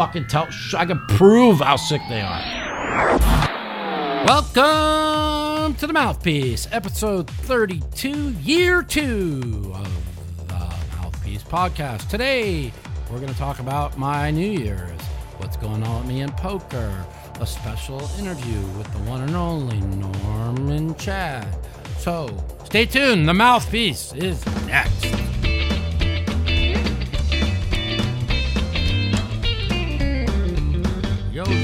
fucking tell. I can prove how sick they are. Welcome to the Mouthpiece, episode 32, year two of the Mouthpiece podcast. Today, we're going to talk about my New Year's, what's going on with me in poker, a special interview with the one and only Norman Chad. So, stay tuned. The Mouthpiece is next.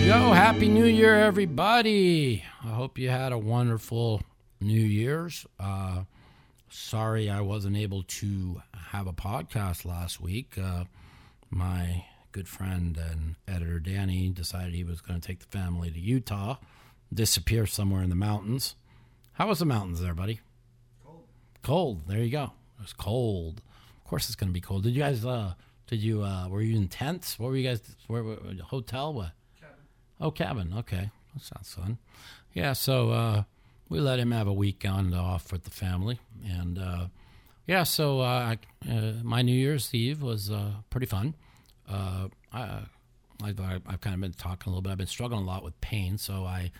Yo, yo, Happy New Year, everybody. I hope you had a wonderful New Year's. Uh, sorry I wasn't able to have a podcast last week. Uh, my good friend and editor Danny decided he was going to take the family to Utah, disappear somewhere in the mountains. How was the mountains there, buddy? Cold. Cold. There you go. It was cold. Of course, it's going to be cold. Did you guys? Uh, did you? Uh, were you in tents? What were you guys? Where? where hotel? What? Oh, cabin. Okay, that sounds fun. Yeah, so uh, we let him have a weekend off with the family, and uh, yeah, so uh, I, uh, my New Year's Eve was uh, pretty fun. I, I've, I've kind of been talking a little bit. I've been struggling a lot with pain, so I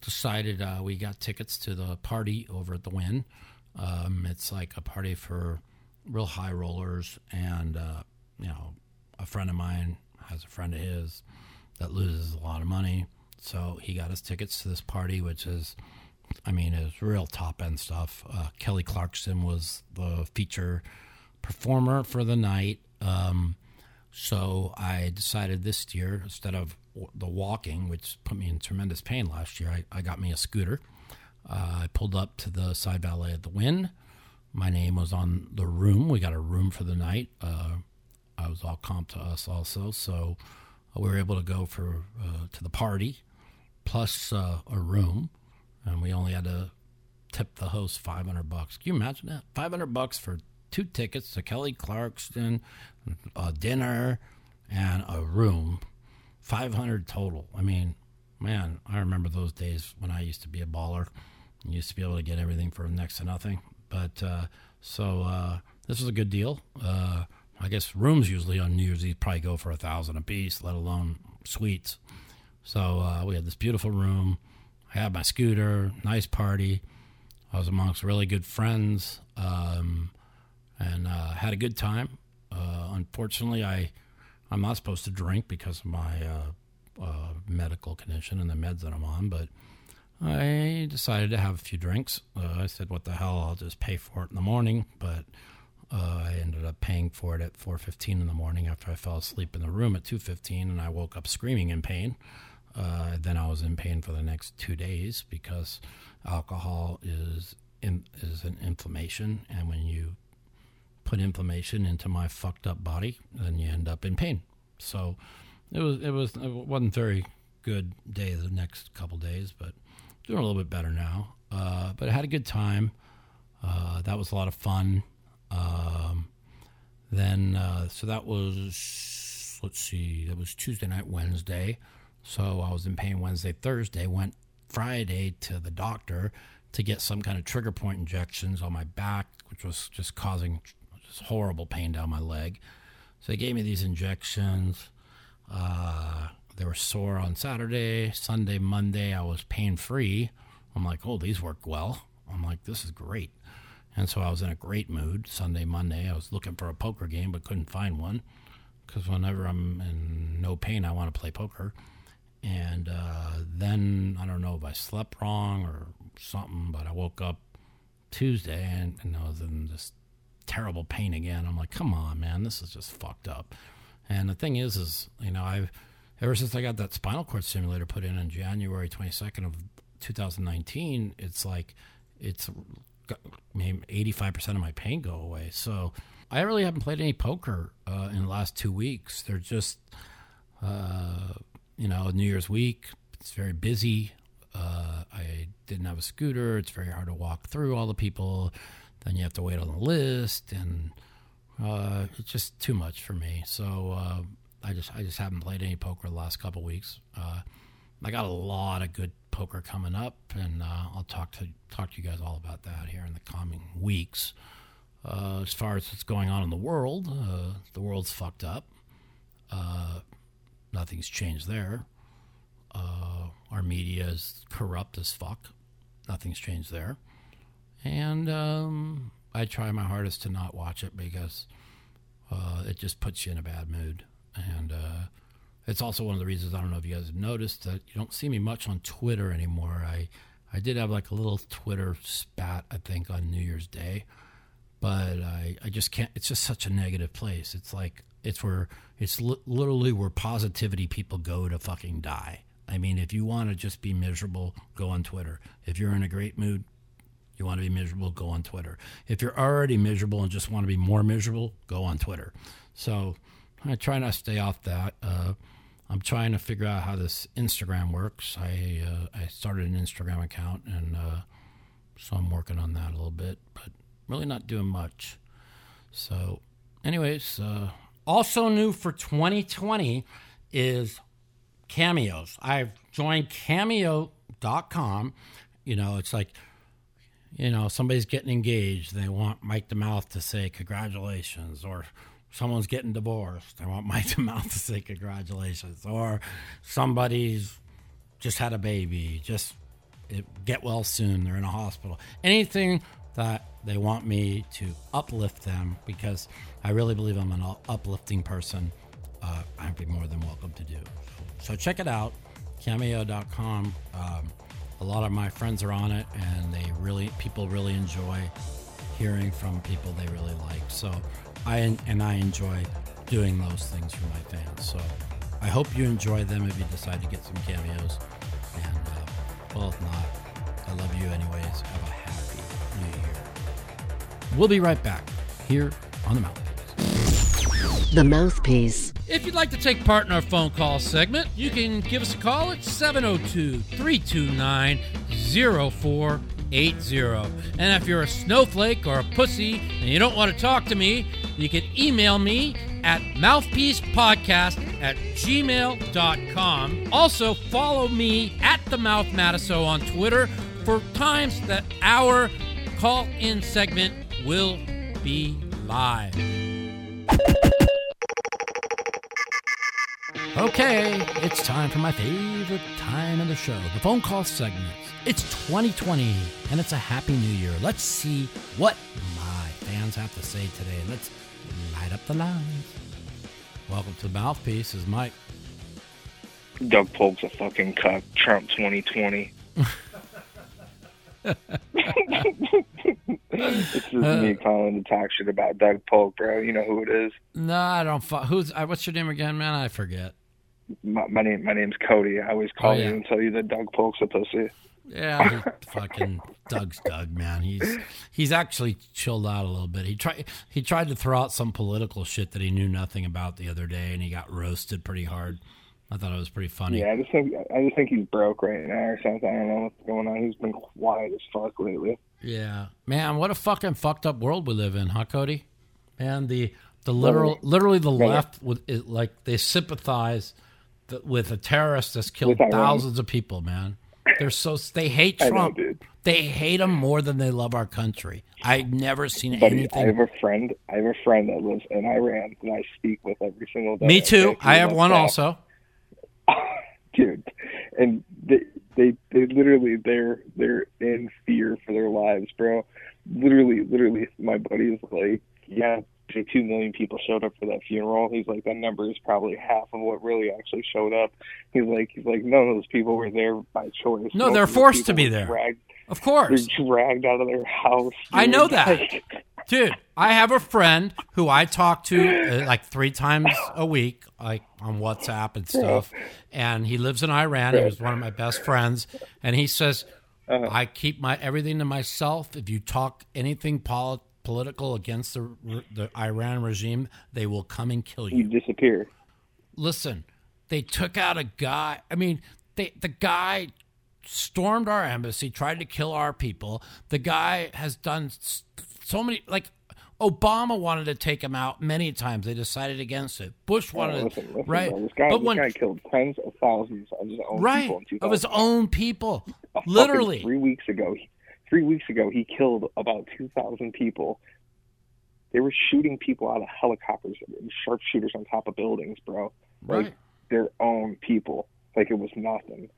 decided we got tickets to the party over at the Wynn. Um, it's like a party for real high rollers, and you know, a friend of mine has a friend of his that loses a lot of money. So he got us tickets to this party, which is, I mean, it's real top end stuff. Uh, Kelly Clarkson was the feature performer for the night. Um, so I decided this year, instead of the walking, which put me in tremendous pain last year, I, I got me a scooter. Uh, I pulled up to the side valet at the Wynn. My name was on the room. We got a room for the night. Uh, I was all comp to us also. So we were able to go for uh, to the party plus uh, a room, and we only had to tip the host five hundred bucks. Can you imagine that? Five hundred bucks for two tickets to Kelly Clarkson, a dinner, and a room. Five hundred total. I mean, man, I remember those days when I used to be a baller. Used to be able to get everything for next to nothing. But uh, so uh, this was a good deal. I guess rooms usually on New Year's Eve probably go for a thousand a piece, let alone suites. So uh, we had this beautiful room. I had my scooter, nice party. I was amongst really good friends um, and uh, had a good time. Uh, unfortunately, I I'm not supposed to drink because of my uh, uh, medical condition and the meds that I'm on, but I decided to have a few drinks. Uh, I said, "What the hell? I'll just pay for it in the morning." But uh, I ended up paying for it at 4:15 in the morning after I fell asleep in the room at 2:15, and I woke up screaming in pain. Uh, then I was in pain for the next two days because alcohol is in, is an inflammation, and when you put inflammation into my fucked up body, then you end up in pain. So it was it was it wasn't very good day the next couple days, but doing a little bit better now. Uh, but I had a good time. Uh, that was a lot of fun. Um, then, uh, so that was, let's see, that was Tuesday night, Wednesday. So I was in pain Wednesday, Thursday, went Friday to the doctor to get some kind of trigger point injections on my back, which was just causing just horrible pain down my leg. So they gave me these injections. Uh, they were sore on Saturday, Sunday, Monday. I was pain free. I'm like, oh, these work well. I'm like, this is great. And so I was in a great mood Sunday, Monday. I was looking for a poker game but couldn't find one because whenever I'm in no pain, I want to play poker. And uh, then I don't know if I slept wrong or something, but I woke up Tuesday and, and I was in this terrible pain again. I'm like, come on, man, this is just fucked up. And the thing is, is you know, I've ever since I got that spinal cord stimulator put in on January 22nd of 2019, it's like it's made 85% of my pain go away. So I really haven't played any poker uh, in the last two weeks. They're just, uh, you know, New Year's week, it's very busy. Uh, I didn't have a scooter. It's very hard to walk through all the people. Then you have to wait on the list, and uh, it's just too much for me. So uh, I just I just haven't played any poker the last couple weeks. Uh, I got a lot of good poker coming up, and uh, I'll talk to talk to you guys all about that here in the coming weeks. Uh, as far as what's going on in the world, uh, the world's fucked up. Uh, Nothing's changed there. Uh, our media is corrupt as fuck. Nothing's changed there. And um, I try my hardest to not watch it because uh, it just puts you in a bad mood. And it's also one of the reasons I don't know if you guys have noticed that you don't see me much on Twitter anymore. I I did have like a little Twitter spat, I think, on New Year's Day, but I, I just can't. It's just such a negative place. It's like it's where it's li- literally where positivity people go to fucking die. I mean, if you want to just be miserable, go on Twitter. If you're in a great mood, you want to be miserable, go on Twitter. If you're already miserable and just want to be more miserable, go on Twitter. So I try not to stay off that. Uh, I'm trying to figure out how this Instagram works. I uh, I started an Instagram account, and uh, so I'm working on that a little bit, but really not doing much. So, anyways, uh, also new for 2020 is cameos. I've joined Cameo.com. You know, it's like you know somebody's getting engaged. They want Mike the Mouth to say congratulations, or someone's getting divorced. I want Mike the Mouth to say congratulations. Or somebody's just had a baby. Just get well soon. They're in a hospital. Anything that they want me to uplift them because I really believe I'm an uplifting person. Uh, I'd be more than welcome to do. So check it out, cameo.com. Um, a lot of my friends are on it, and they really people really enjoy hearing from people they really like. So I and I enjoy doing those things for my fans. So I hope you enjoy them if you decide to get some cameos. And uh, well, if not, I love you anyways. Have a happy new year. We'll be right back here on the Mouthpiece. The Mouthpiece. If you'd like to take part in our phone call segment, you can give us a call at 702 329 0480. And if you're a snowflake or a pussy and you don't want to talk to me, you can email me at mouthpiecepodcast at gmail.com. Also, follow me at the Mouth Matusow on Twitter for times that our call in segment will be live. Okay, it's time for my favorite time of the show the phone call segments. It's 2020 and it's a happy new year. Let's see what my fans have to say today. Let's light up the lines. Welcome to the Mouthpiece. Is Mike. Doug Polk's a fucking cuck. Trump 2020. it's just me calling to talk shit about Doug Polk, bro. You know who it is? No, I don't. Fu- who's? Uh, what's your name again, man? I forget. My, my name. My name's Cody. I always call oh, yeah. you and tell you that Doug Polk's a pussy. Yeah, fucking Doug's Doug, man. He's he's actually chilled out a little bit. He tried he tried to throw out some political shit that he knew nothing about the other day, and he got roasted pretty hard. I thought it was pretty funny. Yeah, I just think I just think he's broke right now or something. I don't know what's going on. He's been quiet as fuck lately. Yeah, man, what a fucking fucked up world we live in, huh, Cody? Man, the the literal literally the left with it, like they sympathize with a terrorist that's killed thousands of people, man. They're so they hate Trump. Know, they hate him more than they love our country. I've never seen Buddy, anything. I have a friend. I have a friend that lives in Iran and I speak with every single day. Me too. I have one also. Dude, and they, they they literally they're they're in fear for their lives, bro. Literally, literally, my buddy is like, yeah, two million people showed up for that funeral. He's like, that number is probably half of what really actually showed up. He's like, he's like, none of those people were there by choice. No, they're forced to be there. Dragged, of course, they're dragged out of their house. I know that, dude. I have a friend who I talk to uh, like three times a week, like on WhatsApp and stuff. And he lives in Iran. He was one of my best friends, and he says. Uh-huh. I keep my everything to myself. If you talk anything politics political against the, the Iran regime, they will come and kill you. You disappear. Listen, they took out a guy. I mean, they, the guy stormed our embassy, tried to kill our people. The guy has done so many, like, Obama wanted to take him out many times. They decided against it. Bush oh, wanted, oh, listen, listen, right? Bro, this guy, but this when, guy killed tens of thousands of his own right, people. of his own people. Literally, three weeks ago, three weeks ago, he killed about 2,000 people. They were shooting people out of helicopters, and sharpshooters on top of buildings, bro. Like, right. their own people like it was nothing.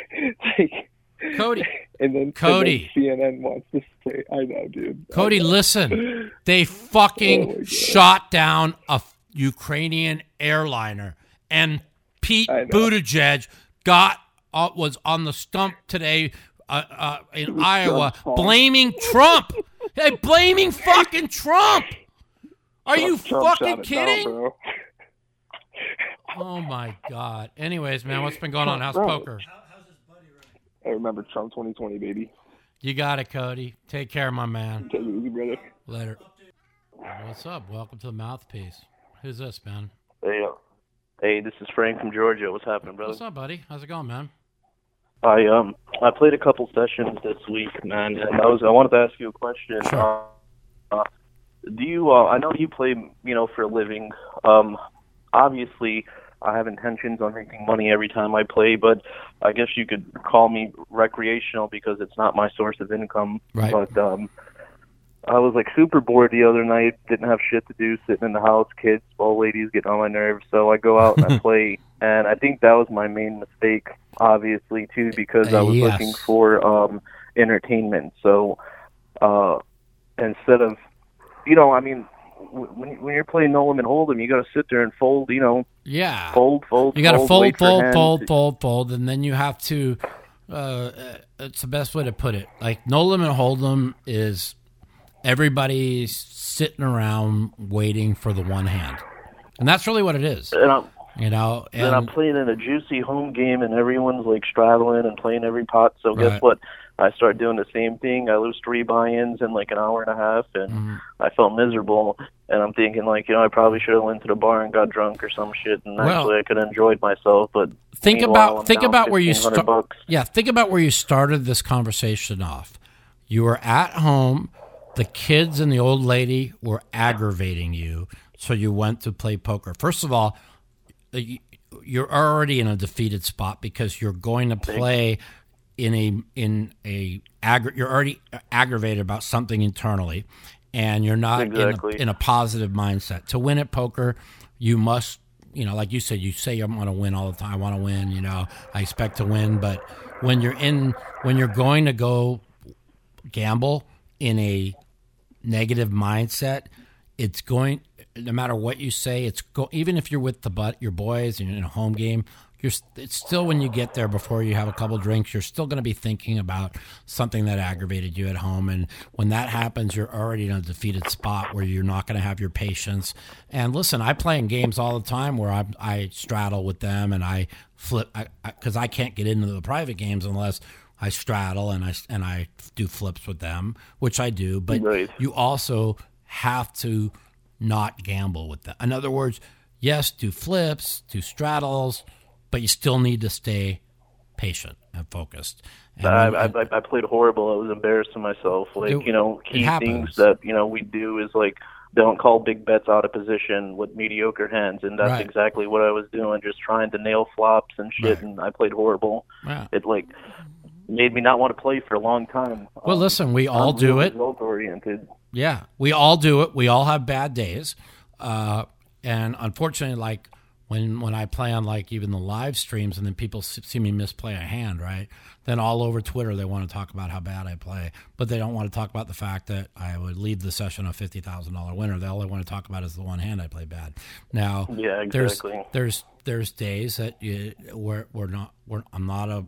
like Cody. And then Cody. and then CNN wants to say, I know, dude. Cody, know. listen. They Oh fucking my God. shot down a Ukrainian airliner, and Pete Buttigieg got uh, was on the stump today uh, uh, in Iowa, Trump's blaming Trump. hey, blaming fucking Trump. Are you Trump- Trump shot fucking it down, kidding? Oh my god. Anyways, man, what's been going on? How's Bro. poker? I remember Trump 2020, baby. You got it, Cody. Take care, my man. Take it easy, brother. Later. What's up? Welcome to the mouthpiece. Who's this, man? Hey, hey, this is Frank from Georgia. What's happening, brother? What's up, buddy? How's it going, man? I um I played a couple sessions this week, man, and I was I wanted to ask you a question. Sure. Uh, uh, do you uh, I know you play you know for a living. Um, obviously, I have intentions on making money every time I play, but I guess you could call me recreational because it's not my source of income. Right. But um, I was like super bored the other night. Didn't have shit to do, sitting in the house, kids, old ladies getting on my nerves. So I go out and I play, and I think that was my main mistake, obviously too, because I was Yes. looking for um, entertainment. So uh, instead of, you know, I mean, when when you're playing No Limit Hold'em, you got to sit there and fold, you know, Yeah. fold, fold. Fold you got to fold, fold, fold, fold, fold, fold, and then you have to. Uh, uh, it's the best way to put it. Like no limit hold'em is everybody's sitting around waiting for the one hand, and that's really what it is. And I'm, You know, then I'm playing in a juicy home game, and everyone's like straddling and playing every pot. So Right. guess what? I start doing the same thing. I lose three buy-ins in like an hour and a half, and Mhm. I felt miserable. And I'm thinking like, you know, I probably should have went to the bar and got drunk or some shit, and Well- actually I could have enjoyed myself. But think about I'm think about where you start. Yeah, think about where you started this conversation off. You were at home. The kids and the old lady were aggravating you, so you went to play poker. First of all, uh, you're already in a defeated spot because you're going to play in a in a aggra- you're already aggravated about something internally and you're not in, a, in a positive mindset. To win at poker you must you know like you said you say i want to win all the time. I want to win you know i expect to win but when you're in when you're going to go gamble in a negative mindset it's going no matter what you say it's go even if you're with the but your boys and you're in a home game you're it's still when you get there before you have a couple drinks you're still going to be thinking about something that aggravated you at home. And when that happens you're already in a defeated spot where you're not going to have your patience. And listen i play in games all the time where i i straddle with them and i flip because I, 'cause I can't get into the private games unless I straddle and I and I do flips with them, which I do. But Right. you also have to not gamble with them. In other words, yes, do flips, do straddles, but you still need to stay patient and focused. And I, when- I, I played horrible. I was embarrassed to myself. Like It- you know, key things that you know we do is like don't call big bets out of position with mediocre hands, and that's Right. exactly what I was doing, just trying to nail flops and shit. Right. And I played horrible. It like made me not want to play for a long time. Well, listen, we all do it. Result oriented. Yeah, we all do it. We all have bad days, uh, and unfortunately, like when when I play on like even the live streams, and then people see me misplay a hand, right? Then all over Twitter they want to talk about how bad I play, but they don't want to talk about the fact that I would leave the session a fifty thousand dollar winner. They all they want to talk about is the one hand I play bad. Now, Yeah, there's exactly. there's there's days that you we're we're not we're I'm not a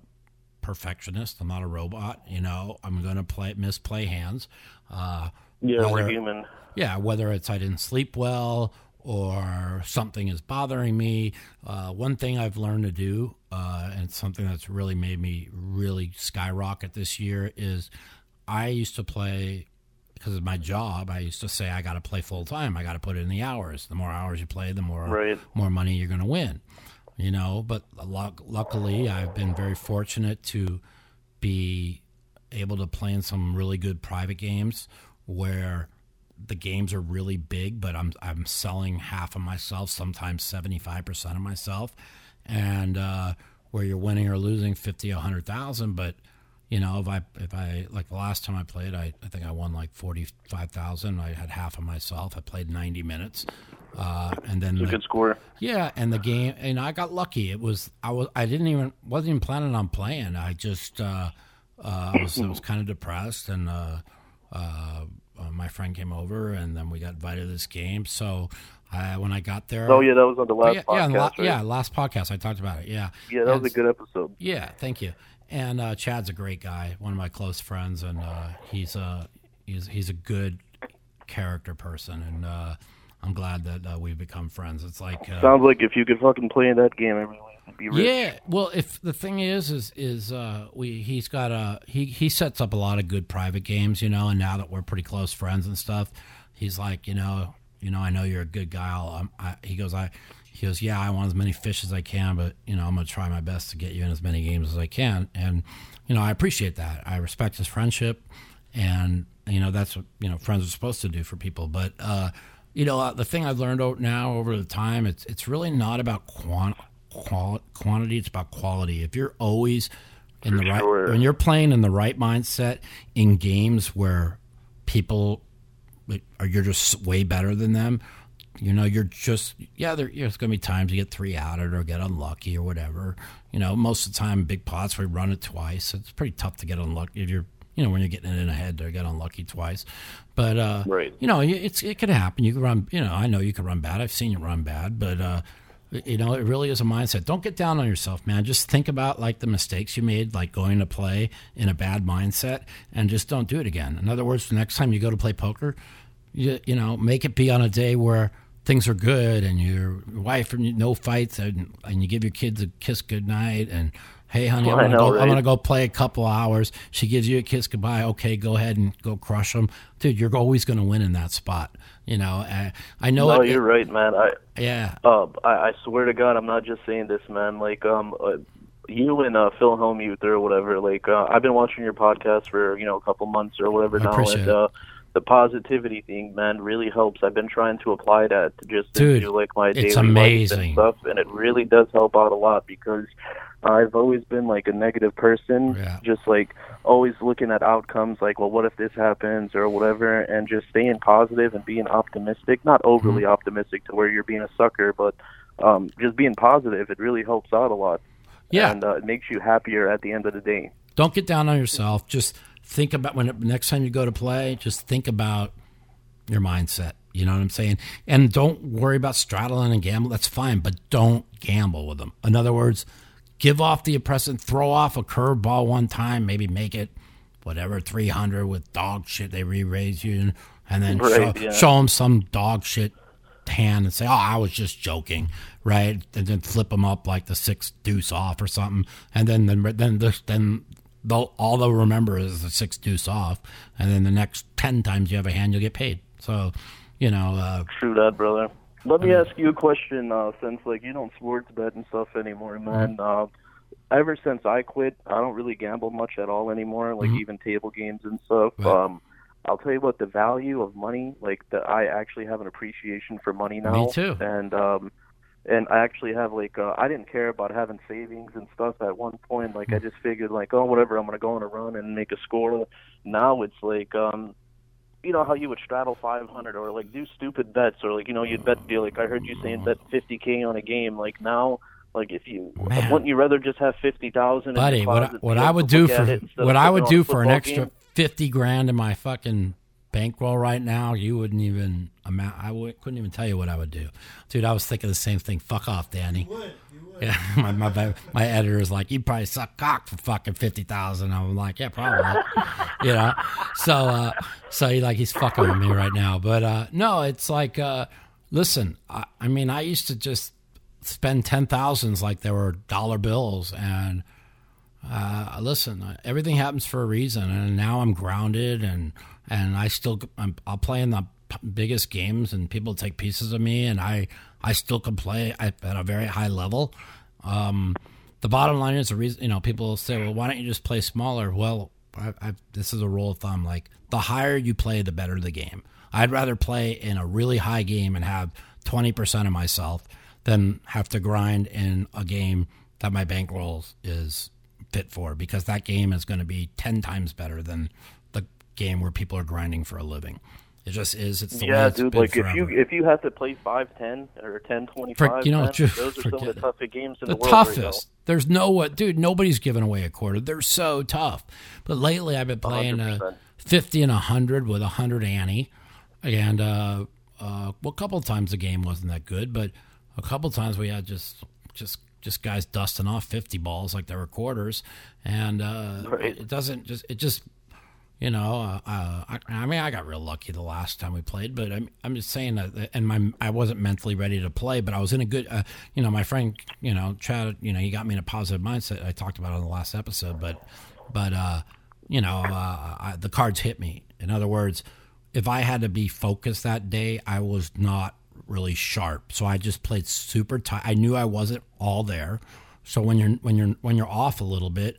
perfectionist. I'm not a robot. You know, I'm going to play misplay hands. Uh, Yeah, we're human. yeah, whether it's I didn't sleep well or something is bothering me. Uh, one thing I've learned to do, uh, and something that's really made me really skyrocket this year, is I used to play because of my job. I used to say I got to play full time. I got to put in the hours. The more hours you play, the more Right. more money you're going to win. You know, but luckily, I've been very fortunate to be able to play in some really good private games where the games are really big, but I'm I'm selling half of myself, sometimes seventy five percent of myself, and uh, where you're winning or losing fifty, a hundred thousand, but you know, if I if I like the last time I played, I, I think I won like forty five thousand. I had half of myself. I played ninety minutes, uh, and then the- good score. yeah, and the game, and I got lucky. It was I was I didn't even wasn't even planning on playing. I just uh, uh, I was I was kind of depressed, and uh, uh, uh, my friend came over, and then we got invited to this game. So I, when I got there, Oh yeah, that was on the last yeah, podcast. yeah, la- right? yeah, last podcast I talked about it. Yeah, Yeah, that was a good episode. yeah, thank you. And uh, Chad's a great guy, one of my close friends, and uh, he's a he's he's a good character person, and uh, I'm glad that uh, we've become friends. It's like uh, Sounds like if you could fucking play in that game every week, be rich. yeah. Well, if the thing is, is is uh, we he's got a he he sets up a lot of good private games, you know. And now that we're pretty close friends and stuff, he's like, you know, you know, I know you're a good guy. I'll, um, I, he goes, I. He goes, yeah, I want as many fish as I can, but you know, I'm gonna try my best to get you in as many games as I can. And you know, I appreciate that. I respect his friendship, and you know, that's what you know friends are supposed to do for people. But uh, you know, uh, the thing I've learned now over the time, it's it's really not about quant qual- quantity; it's about quality. If you're always in the right, when you're playing in the right mindset in games where people or you're just way better than them. You know, you're just yeah. There, there's going to be times you get three outed or get unlucky or whatever. You know, most of the time, big pots we run it twice. It's pretty tough to get unlucky if you're you know when you're getting it in ahead to get unlucky twice. But uh, Right. you know, it's it could happen. You can run. You know, I know you can run bad. I've seen you run bad, but uh, you know, it really is a mindset. Don't get down on yourself, man. Just think about like the mistakes you made, like going to play in a bad mindset, and just don't do it again. In other words, the next time you go to play poker, you, you know, make it be on a day where things are good and your wife and no fights and, and you give your kids a kiss goodnight and hey honey I'm I gonna know, go I'm gonna go play a couple hours she gives you a kiss goodbye okay go ahead and go crush them dude you're always gonna win in that spot you know uh, I know No, it, you're right, man. I yeah uh, I, I swear to God, I'm not just saying this, man. Like, um, uh, you and uh, Phil Hellmuth or whatever. Like, uh, I've been watching your podcast for you know a couple months or whatever I now, appreciate and uh, the positivity thing, man, really helps. I've been trying to apply that to just Dude, into like my it's daily life and amazing. stuff, and it really does help out a lot because I've always been like a negative person, Yeah. just like always looking at outcomes like, well, what if this happens or whatever, and just staying positive and being optimistic, not overly Mm-hmm. optimistic to where you're being a sucker, but um, just being positive. It really helps out a lot. Yeah. and uh, it makes you happier at the end of the day. don't get down on yourself. Just think about when next time you go to play. Just think about your mindset. You know what I'm saying? And don't worry about straddling and gamble. That's fine, but don't gamble with them. In other words, give off the impression, throw off a curveball one time, maybe make it whatever 300 with dog shit. They re-raise you, and then Right, show, yeah. show them some dog shit hand and say, "Oh, I was just joking," right? And then flip them up like the six deuce off or something, and then then then then they'll all they'll remember is the six deuce off, and then the next ten times you have a hand, you'll get paid. So, you know, uh, True that, brother. Let me Mm-hmm. ask you a question, uh, since like you don't sports bet and stuff anymore, man. Mm-hmm. Uh, ever since I quit, I don't really gamble much at all anymore, like Mhm. even table games and stuff. Right. Um, I'll tell you what, the value of money, like that, I actually have an appreciation for money now. Me too. And um, and I actually have like uh, I didn't care about having savings and stuff at one point. Like I just figured like oh whatever I'm gonna go on a run and make a score. Now it's like um you know how you would straddle 500 or like do stupid bets or like you know you'd bet be like I heard you saying bet 50k on a game. Like now, like if you Man. wouldn't you rather just have 50,000? buddy, what I, what I would do for what I would do for an extra fifty grand in my fucking bankroll right now, you wouldn't even amount. I would, couldn't even tell you what I would do, dude. I was thinking the same thing. Fuck off, Danny. Yeah, my, my my editor is like, you probably suck cock for fucking fifty thousand. I'm like, yeah, probably. you know, so uh, so he like he's fucking with me right now. But uh, no, it's like, uh, listen, I, I mean, I used to just spend ten thousands like they were dollar bills, and uh, listen, uh, everything happens for a reason, and now I'm grounded, and and I still I'm, I'll play in the biggest games, and people take pieces of me, and I I still can play at a very high level. Um, the bottom line is the reason you know people say, well, why don't you just play smaller? Well, I, I, this is a rule of thumb: like the higher you play, the better the game. I'd rather play in a really high game and have twenty percent of myself than have to grind in a game that my bankroll is fit for because that game is going to be 10 times better than the game where people are grinding for a living. It just is. It's yeah, dude. Like forever. if you if you have to play five ten or ten twenty five, you know, man, ju- those are some of the toughest games in the the, world right toughest. There's no what, dude. Nobody's giving away a quarter. They're so tough. But lately, I've been playing a fifty and a hundred with a hundred Annie, and uh, uh, well, a couple of times the game wasn't that good, but a couple of times we had just just just guys dusting off fifty balls like they were quarters, and uh, Right. it doesn't just it just you know, uh, uh, I, I mean, I got real lucky the last time we played, but I'm, I'm just saying that, and my, I wasn't mentally ready to play, but I was in a good, uh, you know, my friend, you know, Chad, you know, he got me in a positive mindset. I talked about on the last episode, but, but, uh, you know, uh, I, the cards hit me. In other words, if I had to be focused that day, I was not really sharp. So I just played super tight. I knew I wasn't all there. So when you're, when you're, when you're off a little bit,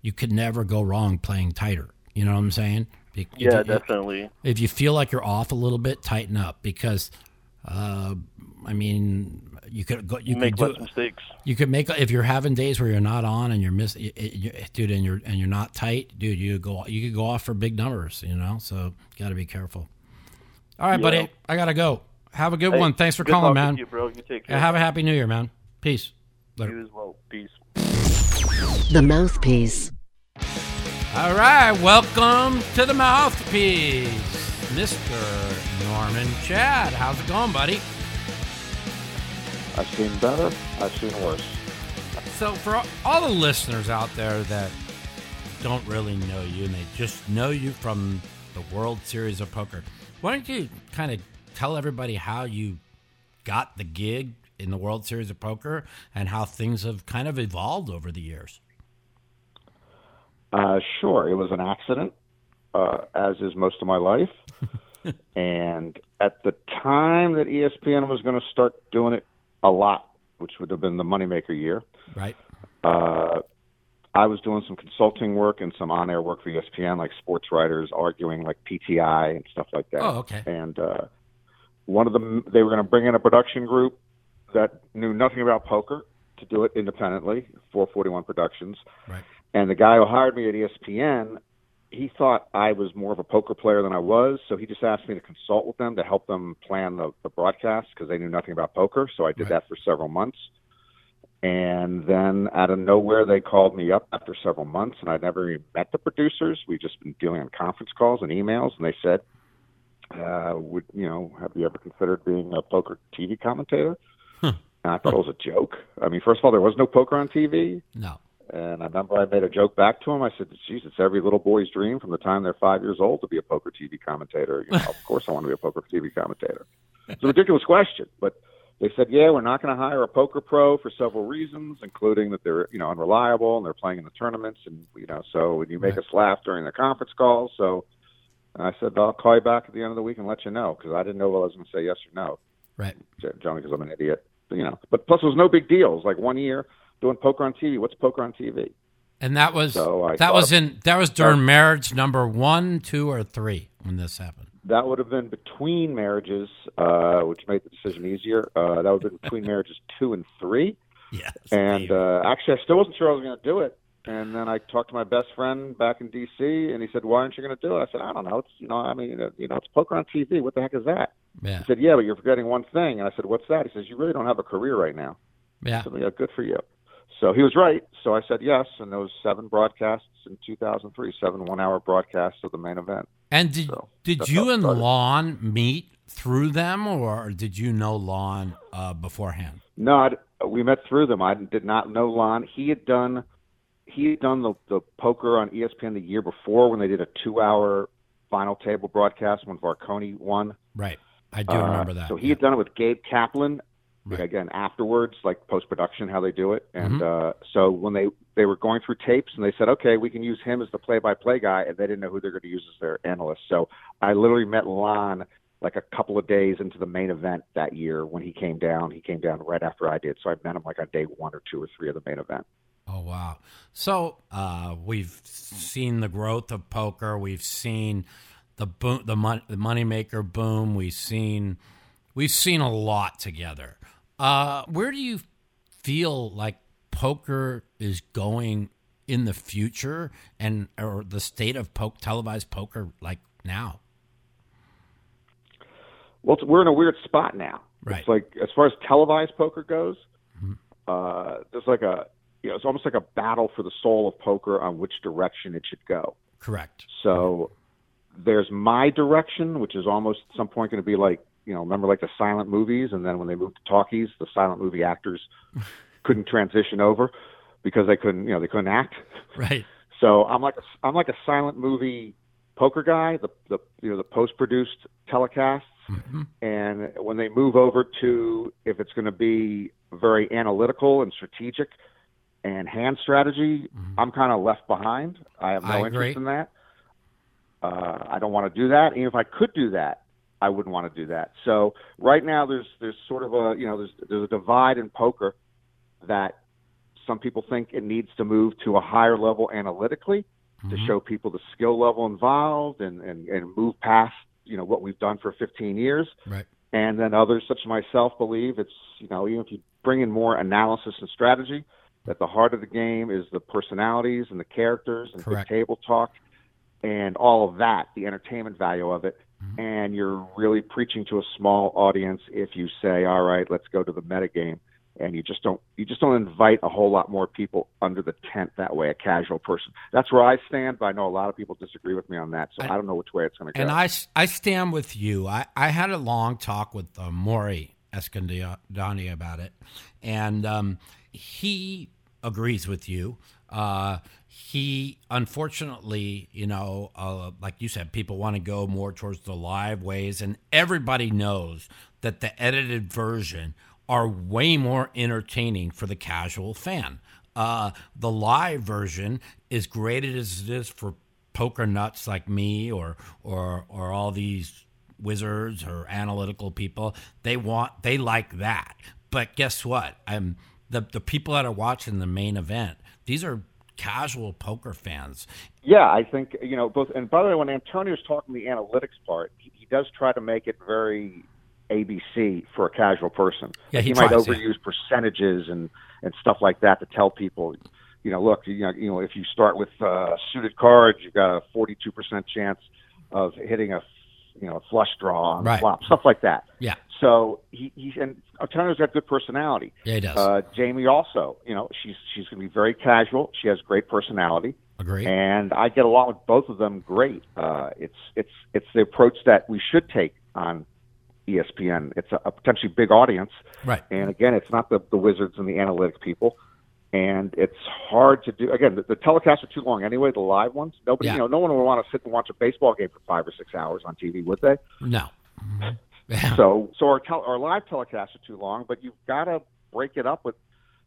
you could never go wrong playing tighter. You know what I'm saying? Be- Yeah, if definitely. If you feel like you're off a little bit, tighten up because, uh, I mean, you could go. You, You could make do. mistakes. You could make if you're having days where you're not on and you're miss, y- y- y- dude, and you're and you're not tight, dude. You go. You could go off for big numbers. You know, so got to be careful. All right, Yeah. buddy. I gotta go. Have a good Hey, one. Thanks for good calling, man. You, bro. You take care. Have a happy New Year, man. Peace. Later. You as well. Peace. The Mouthpiece. All right, welcome to the mouthpiece, Mr. Norman Chad. How's it going, buddy? I've seen better. I've seen worse. So, for all the listeners out there that don't really know you and they just know you from the World Series of Poker, why don't you kind of tell everybody how you got the gig in the World Series of Poker and how things have kind of evolved over the years? Uh, sure, it was an accident, uh, as is most of my life. and at the time that ESPN was going to start doing it a lot, which would have been the moneymaker year, Right? uh, I was doing some consulting work and some on-air work for ESPN, like sports writers arguing like PTI and stuff like that. Oh, okay. And uh, one of them, they were going to bring in a production group that knew nothing about poker to do it independently, 441 Productions. Right. And the guy who hired me at ESPN, he thought I was more of a poker player than I was, so he just asked me to consult with them to help them plan the, the broadcast because they knew nothing about poker. So I did Right. that for several months. And then out of nowhere, they called me up after several months, and I'd never even met the producers. We'd just been dealing on conference calls and emails, and they said, uh, "Would you know? Have you ever considered being a poker TV commentator?" Huh. And I thought it was a joke. I mean, first of all, there was no poker on TV, No. And I remember I made a joke back to him. I said, "Geez, it's every little boy's dream from the time they're five years old to be a poker TV commentator." You know, of course, I want to be a poker TV commentator. It's a ridiculous question, but they said, "Yeah, we're not going to hire a poker pro for several reasons, including that they're you know unreliable and they're playing in the tournaments, and you know, so and you make Right. us laugh during the conference calls." So I said, "I'll call you back at the end of the week and let you know," because I didn't know whether I was going to say yes or no Right. generally because I'm an idiot. You know, but plus it was no big deal. It was like one year doing poker on TV. What's poker on TV? And that was So that was thought- in that was during marriage number one, two, or three when this happened. That would have been between marriages, uh, which made the decision easier. Uh, that would have been between marriages two and three. Yes. And uh, actually, I still wasn't sure I was going to do it. And then I talked to my best friend back in D.C. and he said, "Why aren't you going to do it?" I said, "I don't know. It's you know, I mean, uh, you know, it's poker on TV. What the heck is that?" yeah, He said, "Yeah, but you're forgetting one thing." And I said, "What's that?" He says, "You really don't have a career right now." yeah. Yeah, good for you. So he was right. So I said yes, and there was seven broadcasts in 2003, seven one-hour broadcasts of the main event. And did So, did you and. Lon meet through them, or did you know Lon uh, beforehand? No, I, we met through them. I did not know Lon. He had done he had done the the poker on ESPN the year before when they did a two-hour final table broadcast when Varkonyi won. Right. I do Uh, remember that. So he had done it with Gabe Kaplan. Right. Again, afterwards, like post production, how they do it. And Mm-hmm. uh, so when they they were going through tapes, and they said, okay, we can use him as the play by play guy, and they didn't know who they're going to use as their analyst. So I literally met Lon like a couple of days into the main event that year when he came down. He came down right after I did, so I met him like on day one or two or three of the main event. Oh wow! So uh, we've seen the growth of poker. We've seen the boom, the, mon- the moneymaker boom. We've seen we've seen a lot together. Uh, where do you feel like poker is going in the future and or the state of poke, televised poker like now? Well, we're in a weird spot now. Right. It's like as far as televised poker goes, uh, there's like a you know it's almost like a battle for the soul of poker on which direction it should go. Correct. So there's my direction, which is almost at some point going to be like you know remember like the silent movies, and then when they moved to talkies, the silent movie actors couldn't transition over because they couldn't you know they couldn't act. Right. So I'm like a, I'm like a silent movie poker guy, the the you know the post produced telecasts, and when they move over to if it's going to be very analytical and strategic and hand strategy, I'm kind of left behind. I have no I interest in that. Uh, I don't want to do that. Even if I could do that, I wouldn't want to do that. So right now, there's there's sort of a you know there's there's a divide in poker that some people think it needs to move to a higher level analytically to mm-hmm. show people the skill level involved and, and, and move past you know what we've done for 15 years Right. and then others such as myself believe it's you know even if you bring in more analysis and strategy that the heart of the game is the personalities and the characters and Correct. good table talk and all of that the entertainment value of it and you're really preaching to a small audience if you say all right let's go to the metagame. And you just don't you just don't invite a whole lot more people under the tent that way a casual person. That's where i stand but i know a lot of people disagree with me on that so i, don't know which way it's going to go. And I, I stand with you. I, I had a long talk with uh, Mori Eskandani about it, and um, he agrees with you. Uh, he, unfortunately, you know, uh, like you said, people want to go more towards the live ways, and everybody knows that the edited version are way more entertaining for the casual fan. Uh, the live version, is great as it is for poker nuts like me or or or all these wizards or analytical people. They want they like that. But guess what? I'm the the people that are watching the main event these are casual poker fans Yeah, I think you know both. And by the way, when Antonio's talking the analytics part, he, he does try to make it very ABC for a casual person. Yeah, he he might tries, yeah. overuse percentages and and stuff like that to tell people, you know, look, you know, you know, if you start with uh, suited cards, you've got a forty-two percent chance of hitting a you know flush draw Right. flop, stuff like that. yeah So he, he and Antonio's got good personality. yeah he does Uh, Jamie also, you know, she's she's going to be very casual. She has great personality agree and I get along with both of them great. Uh, it's it's it's the approach that we should take on ESPN. It's a, a potentially big audience, right and again, it's not the, the wizards and the analytic people, and it's hard to do. Again, the, the telecasts are too long anyway. The live ones, nobody, Yeah. you know, no one would want to sit and watch a baseball game for five or six hours on TV, would they? no yeah So, so our tel- our live telecasts are too long, but you've got to break it up with,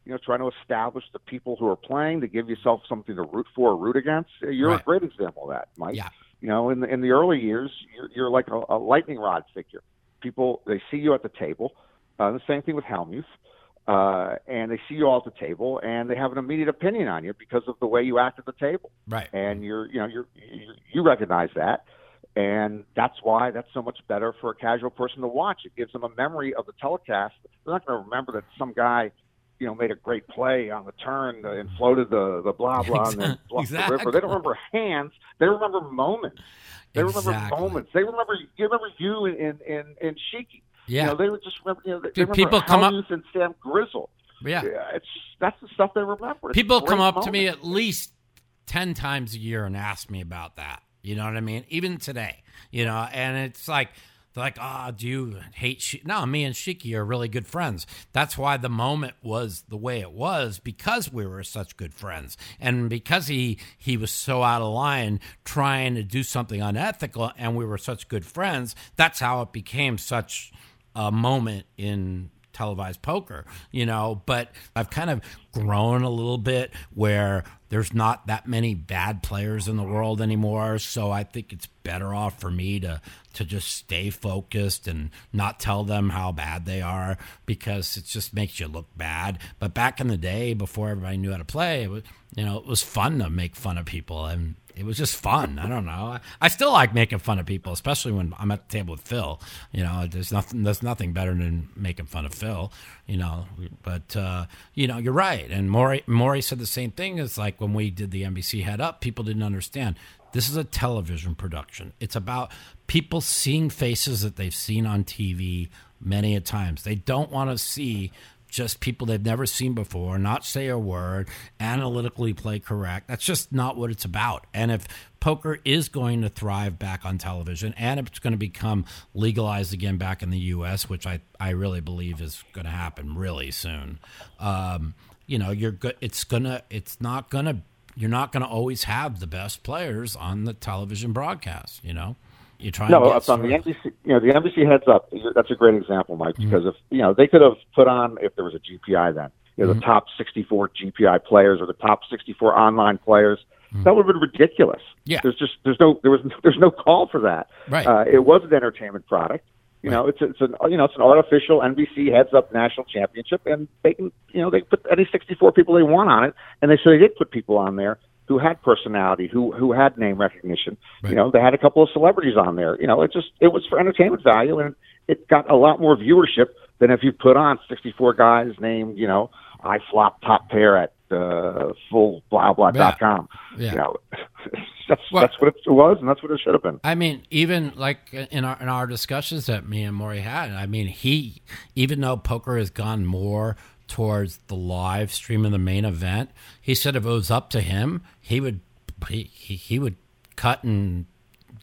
you know, trying to establish the people who are playing to give yourself something to root for or root against. You're Right. a great example of that, Mike. Yeah. You know, in the in the early years, you're, you're like a, a lightning rod figure. People they see you at the table. Uh, the same thing with Hellmuth. Uh, and they see you all at the table, and they have an immediate opinion on you because of the way you act at the table. Right. And you're you know you're, you you recognize that. And that's why that's so much better for a casual person to watch. It gives them a memory of the telecast. They're not going to remember that some guy you know made a great play on the turn and floated the the blah blah and then bluffed the river. They don't remember hands. They remember moments. They remember moments. They remember you remember you in in in, in Shiki yeah. You know they would just remember you know Dude, people come up- Hellmuth and Sam Grizzle. Yeah. Yeah, it's that's the stuff they remember. It's people come up to me at least 10 times a year and ask me about that. You know what i mean? Even today you know and it's like they're like oh do you hate Shi-? no me and shiki are really good friends. That's why the moment was the way it was because we were such good friends. And because he he was so out of line trying to do something unethical and we were such good friends that's how it became such a moment in televised poker, you know, but I've kind of grown a little bit where there's not that many bad players in the world anymore, so I think it's better off for me to to just stay focused and not tell them how bad they are because it just makes you look bad. But back in the day before everybody knew how to play, it was, you know, it was fun to make fun of people and it was just fun. I don't know. I, still like making fun of people, especially when I'm at the table with Phil. You know, there's nothing there's nothing better than making fun of Phil. You know, but uh, you know, you're right. And Mori Mori said the same thing. It's like when we did the NBC Head Up, people didn't understand. This is a television production. It's about people seeing faces that they've seen on TV many a times. They don't want to see just people they've never seen before, not say a word, analytically play correct. That's just not what it's about. And if poker is going to thrive back on television and it's going to become legalized again back in the U.S., which I, I really believe is going to happen really soon, um, you know, you're good. It's gonna. It's not gonna. You're not gonna always have the best players on the television broadcast. You know. You try no, it's on the NBC. You know, the NBC heads up. That's a great example, Mike, mm-hmm. because if you know they could have put on if there was a GPI then, you know, mm-hmm. the top 64 GPI players or the top 64 online players. Mm-hmm. That would have been ridiculous. Yeah, there's just there's no there was there's no call for that. Right. Uh, it was an entertainment product. You right. know, it's it's an you know it's an artificial NBC heads up national championship, and they can you know they put any 64 people they want on it, and they so they did put people on there who had personality, who who had name recognition. Right. You know, they had a couple of celebrities on there. You know, it just it was for entertainment value, and it got a lot more viewership than if you put on 64 guys named, you know, I flop top pair at uh, full blah blah yeah. dot com. Yeah. You know, that's well, that's what it was, and that's what it should have been. I mean, even like in our in our discussions that me and Mori had, I mean, he even though poker has gone more towards the live stream of the main event. He said if it was up to him, he would he, he, he would cut and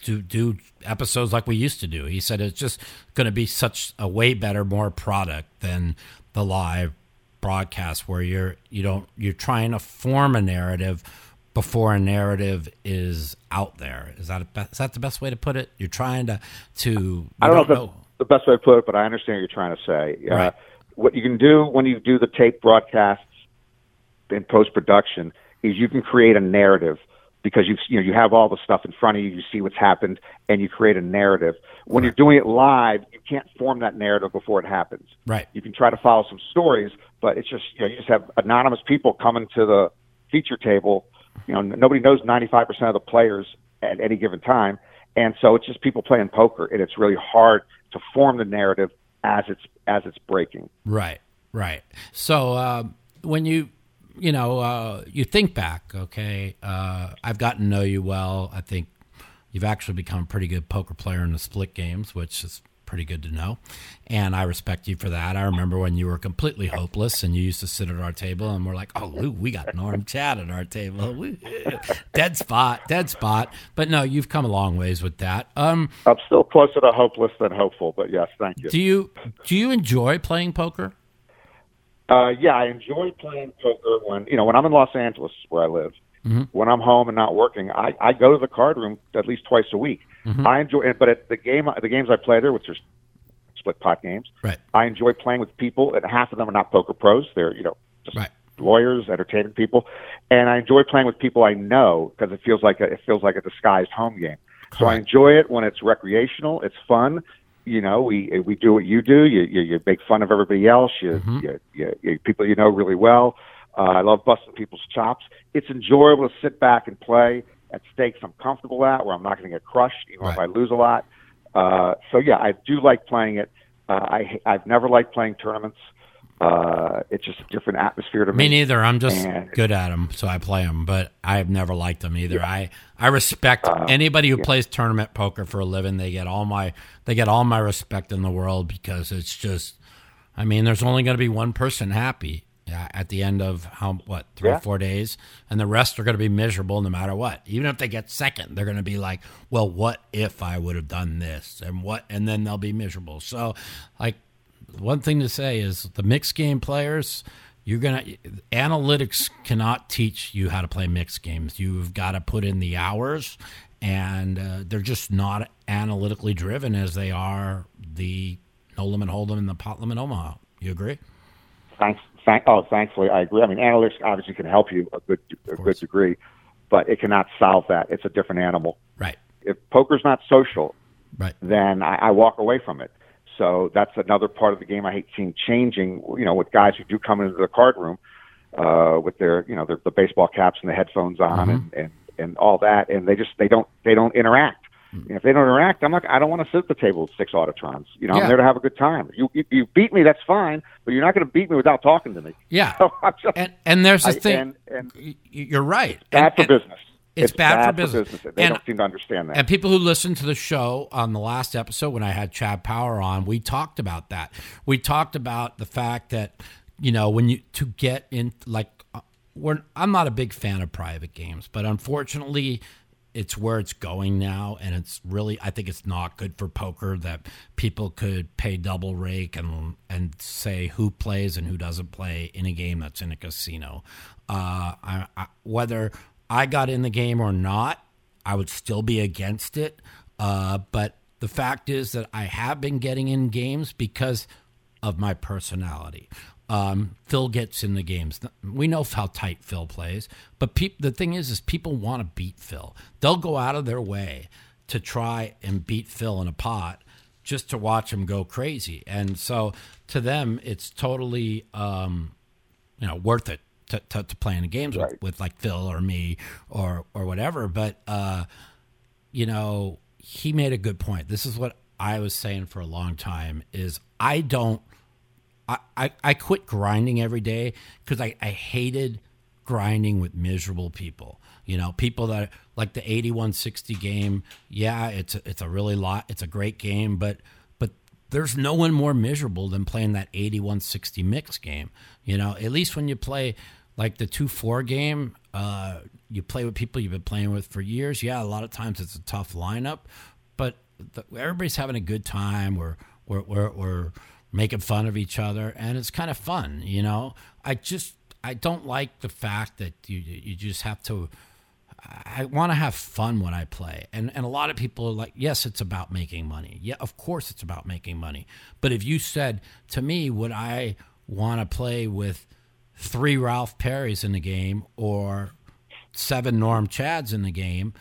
do do episodes like we used to do. He said it's just going to be such a way better, more product than the live broadcast where you're you don't you're trying to form a narrative before a narrative is out there. Is that a, is that the best way to put it? You're trying to to I don't, don't know, know the best way to put it, but I understand what you're trying to say. Uh, right. Uh, what you can do when you do the tape broadcasts in post production is you can create a narrative because you you know you have all the stuff in front of you, you see what's happened, and you create a narrative. When you're doing it live, you can't form that narrative before it happens. Right. You can try to follow some stories, but it's just you, know, you just have anonymous people coming to the feature table. You know, nobody knows 95% of the players at any given time, and so it's just people playing poker, and it's really hard to form the narrative as it's as it's breaking. Right, right. So uh, when you you know uh, you think back, okay, uh, I've gotten to know you well. I think you've actually become a pretty good poker player in the split games, which is pretty good to know. And I respect you for that. I remember when you were completely hopeless and you used to sit at our table and we're like, oh, Lou, we got Norm Chad at our table. dead spot, dead spot. But no, you've come a long ways with that. Um, I'm still closer to hopeless than hopeful, but yes, thank you. Do you, do you enjoy playing poker? Uh, yeah, I enjoy playing poker when, you know, when I'm in Los Angeles where I live. Mm-hmm. When I'm home and not working, I, I go to the card room at least twice a week. Mm-hmm. I enjoy it, but at the game, the games I play there, which are split pot games, right. I enjoy playing with people, and half of them are not poker pros. They're you know just right. lawyers, entertaining people, and I enjoy playing with people I know because it feels like a, it feels like a disguised home game. Correct. So I enjoy it when it's recreational, it's fun. You know, we we do what you do. You you, you make fun of everybody else. You, mm-hmm. you, you, you people you know really well. Uh, I love busting people's chops. It's enjoyable to sit back and play at stakes I'm comfortable at, where I'm not going to get crushed, even right. if I lose a lot. Uh, so yeah, I do like playing it. Uh, I I've never liked playing tournaments. Uh, it's just a different atmosphere to me. Me neither. I'm just and, good at them, so I play them. But I've never liked them either. Yeah. I I respect uh, anybody who yeah. plays tournament poker for a living. They get all my they get all my respect in the world because it's just. I mean, there's only going to be one person happy, at the end of how what three yeah. or four days, and the rest are going to be miserable no matter what. Even if they get second, they're going to be like, "Well, what if I would have done this?" and what, and then they'll be miserable. So, like, one thing to say is the mixed game players. You're gonna analytics cannot teach you how to play mixed games. You've got to put in the hours, and uh, they're just not analytically driven as they are the no limit hold'em and the pot limit Omaha. You agree? Thanks. Thank, oh, thankfully, I agree. I mean, analytics obviously can help you a good a good degree, but it cannot solve that. It's a different animal. Right. If poker's not social, right, then I, I walk away from it. So that's another part of the game I hate seeing changing. You know, with guys who do come into the card room uh, with their you know their, the baseball caps and the headphones on, mm-hmm. and, and and all that, and they just they don't they don't interact. And if they don't interact, I'm not. I don't want to sit at the table with six Autotrons. You know, Yeah. I'm there to have a good time. You you, you beat me, that's fine, but you're not going to beat me without talking to me. Yeah. So just, And and there's the I- thing. and, and you're right. bad for business. it's bad for business. They And- don't seem to understand that. And people who listened to the show on the last episode when I had Chad Power on, we talked about that. We talked about the fact that you know when you to get in like uh, we're I'm not a big fan of private games, but unfortunately it's where it's going now and it's really I think it's not good for poker that people could pay double rake and and say who plays and who doesn't play in a game that's in a casino. Uh, I, I, whether I got in the game or not, I would still be against it. Uh, but the fact is that I have been getting in games because of my personality. Um, Phil gets in the games. We know how tight Phil plays, but peop- the thing is, is people want to beat Phil. They'll go out of their way to try and beat Phil in a pot just to watch him go crazy. And so to them, it's totally, um, you know, worth it to, to, to play in the games with, with like Phil or me or or whatever. But uh, you know, he made a good point. This is what I was saying for a long time is I don't I, I, quit grinding every day because I, I hated grinding with miserable people. You know, people that like the 8160 game. Yeah, it's a, it's a really lot. It's a great game, but but there's no one more miserable than playing that 8160 mix game. You know, at least when you play like the 2 4 game, uh, you play with people you've been playing with for years. Yeah, a lot of times it's a tough lineup, but the, everybody's having a good time. We're, we're, we're, we're making fun of each other, and it's kind of fun, you know? I just, I don't like the fact that you, you just have to. I want to have fun when I play. And and a lot of people are like, yes, it's about making money. Yeah, of course it's about making money. But if you said to me, would I want to play with three Ralph Perrys in the game or seven Norm Chads in the game?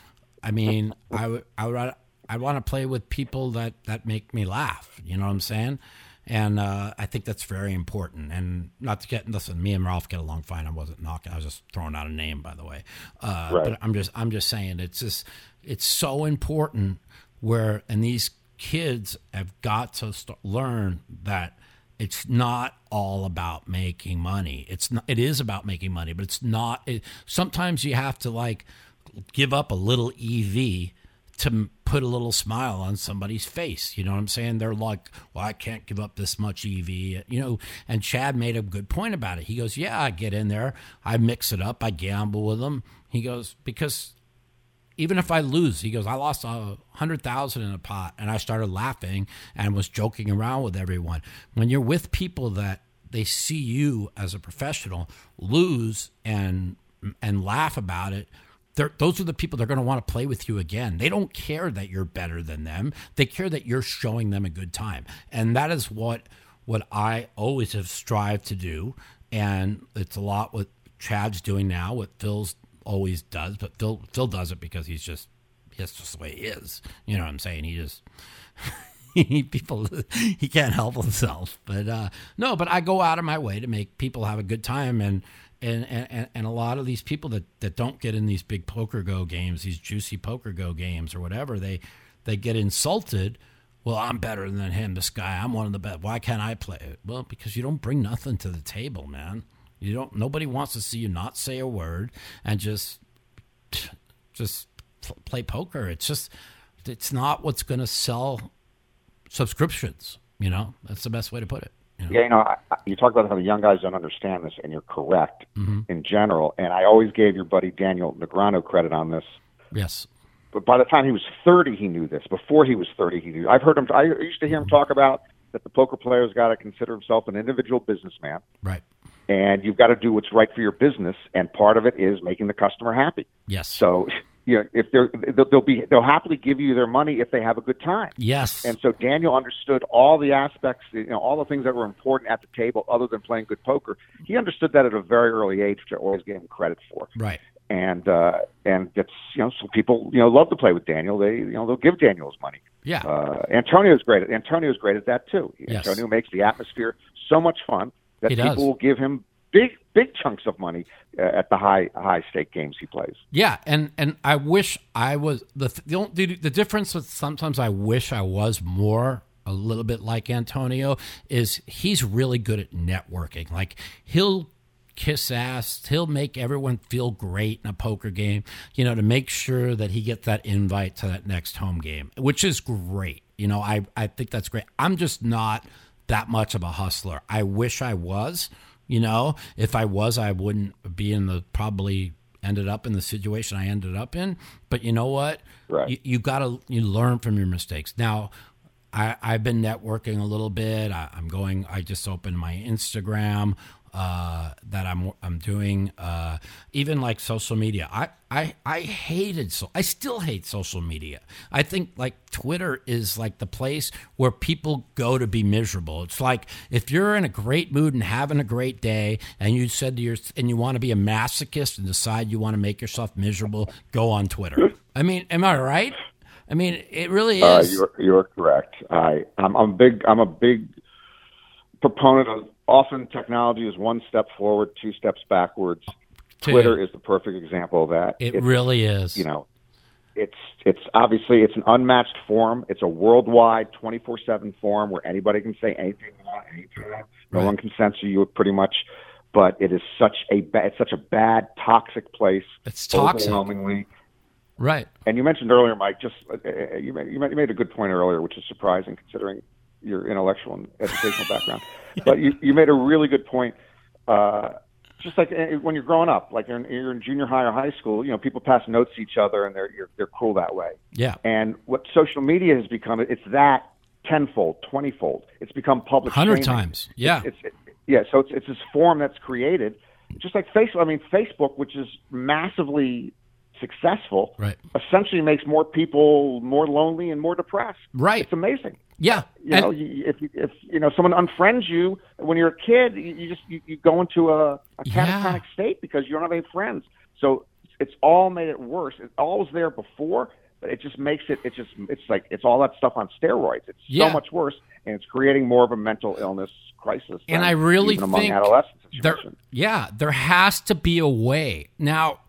I mean, I would I would I want to play with people that that make me laugh. You know what I'm saying? And uh, I think that's very important. And not to get listen, me and Ralph get along fine. I wasn't knocking. I was just throwing out a name, by the way. Uh, Right. But I'm just I'm just saying it's just it's so important. Where and these kids have got to start, learn that it's not all about making money. It's not. It is about making money, but it's not. It, sometimes you have to like give up a little EV to put a little smile on somebody's face. You know what I'm saying? They're like, well, I can't give up this much EV. You know, and Chad made a good point about it. He goes, yeah, I get in there, I mix it up, I gamble with them. He goes, because even if I lose, he goes, I lost a hundred thousand in a pot, and I started laughing and was joking around with everyone. When you're with people that they see you as a professional lose and and laugh about it, those are the people that are going to want to play with you again. They don't care that you're better than them. They care that you're showing them a good time, and that is what what I always have strived to do. And it's a lot what Chad's doing now, what Phil's always does, but Phil Phil does it because he's just that's just the way he is. You know what I'm saying? He just people he can't help himself. But uh, no, but I go out of my way to make people have a good time and. And, and, and a lot of these people that, that don't get in these big PokerGO games, these juicy PokerGO games or whatever, they they get insulted. Well, I'm better than him. This guy, I'm one of the best. Why can't I play? Well, because you don't bring nothing to the table, man. You don't. Nobody wants to see you not say a word and just just play poker. It's just it's not what's going to sell subscriptions. You know, that's the best way to put it. You know? Yeah, you know, I, you talk about how the young guys don't understand this, and you're correct Mm-hmm. in general. And I always gave your buddy Daniel Negreanu credit on this. Yes. But by the time he was 30, he knew this. Before he was 30, he knew. I've heard him. I used to hear him talk about that the poker player's got to consider himself an individual businessman, Right. and you've got to do what's right for your business. And part of it is making the customer happy. Yes. So, you know, if they're they'll, they'll be they'll happily give you their money if they have a good time. yes. And so Daniel understood all the aspects, you know, all the things that were important at the table other than playing good poker. He understood that at a very early age, which I always gave him credit for. right. And uh, and it's you know, some people you know love to play with Daniel. They you know they'll give Daniel his money. Yeah. Uh, Antonio's great. At, Antonio's great at that too. Yes. Antonio makes the atmosphere so much fun that He people does. will give him big big chunks of money uh, at the high high stake games he plays. Yeah, and and I wish I was the the the, the difference with sometimes I wish I was more a little bit like Antonio is he's really good at networking. Like he'll kiss ass, he'll make everyone feel great in a poker game, you know, to make sure that he gets that invite to that next home game, which is great. You know, I I think that's great. I'm just not that much of a hustler. I wish I was. You know, if I was, I wouldn't be in the probably ended up in the situation I ended up in. But you know what? Right. You, you got to you learn from your mistakes. Now, I, I've been networking a little bit. I, I'm going. I just opened my Instagram uh, that I'm I'm doing. Uh, even like social media. I, I I hated so. I still hate social media. I think like Twitter is like the place where people go to be miserable. It's like if you're in a great mood and having a great day, and you said to your and you want to be a masochist and decide you want to make yourself miserable, go on Twitter. I mean, am I right? I mean, it really Uh, is. you're you're correct. I I'm, I'm big. I'm a big proponent of often technology is one step forward, two steps backwards. Dude. Twitter is the perfect example of that. It It's, really is. you know, it's it's obviously it's an unmatched forum. It's a worldwide, twenty four seven forum where anybody can say anything they want anytime. No Right. one can censor you pretty much. But it is such a ba- it's such a bad, toxic place. It's toxic. Overwhelmingly, right. and you mentioned earlier, Mike. Just uh, uh, you you made you made a good point earlier, which is surprising considering your intellectual and educational background. But you you made a really good point. Uh, just like uh, when you're growing up, like you're in, you're in junior high or high school, you know, people pass notes to each other, and they're you're, they're cool that way. Yeah. And what social media has become, it's that tenfold, twentyfold. It's become public. Hundred times. Yeah. It's it, yeah. So it's it's this form that's created, just like Facebook. I mean, Facebook, which is massively successful, Right. essentially makes more people more lonely and more depressed. Right. It's amazing. Yeah. You And- know, you, if you- if you know someone unfriends you when you're a kid, you, just you, you go into a, a Yeah. catatonic state because you don't have any friends. So it's all made it worse. It all was there before, but it just makes it. It's just it's like it's all that stuff on steroids. It's Yeah. so much worse, and it's creating more of a mental illness crisis. And I really think adolescents. there, yeah, there has to be a way. Now,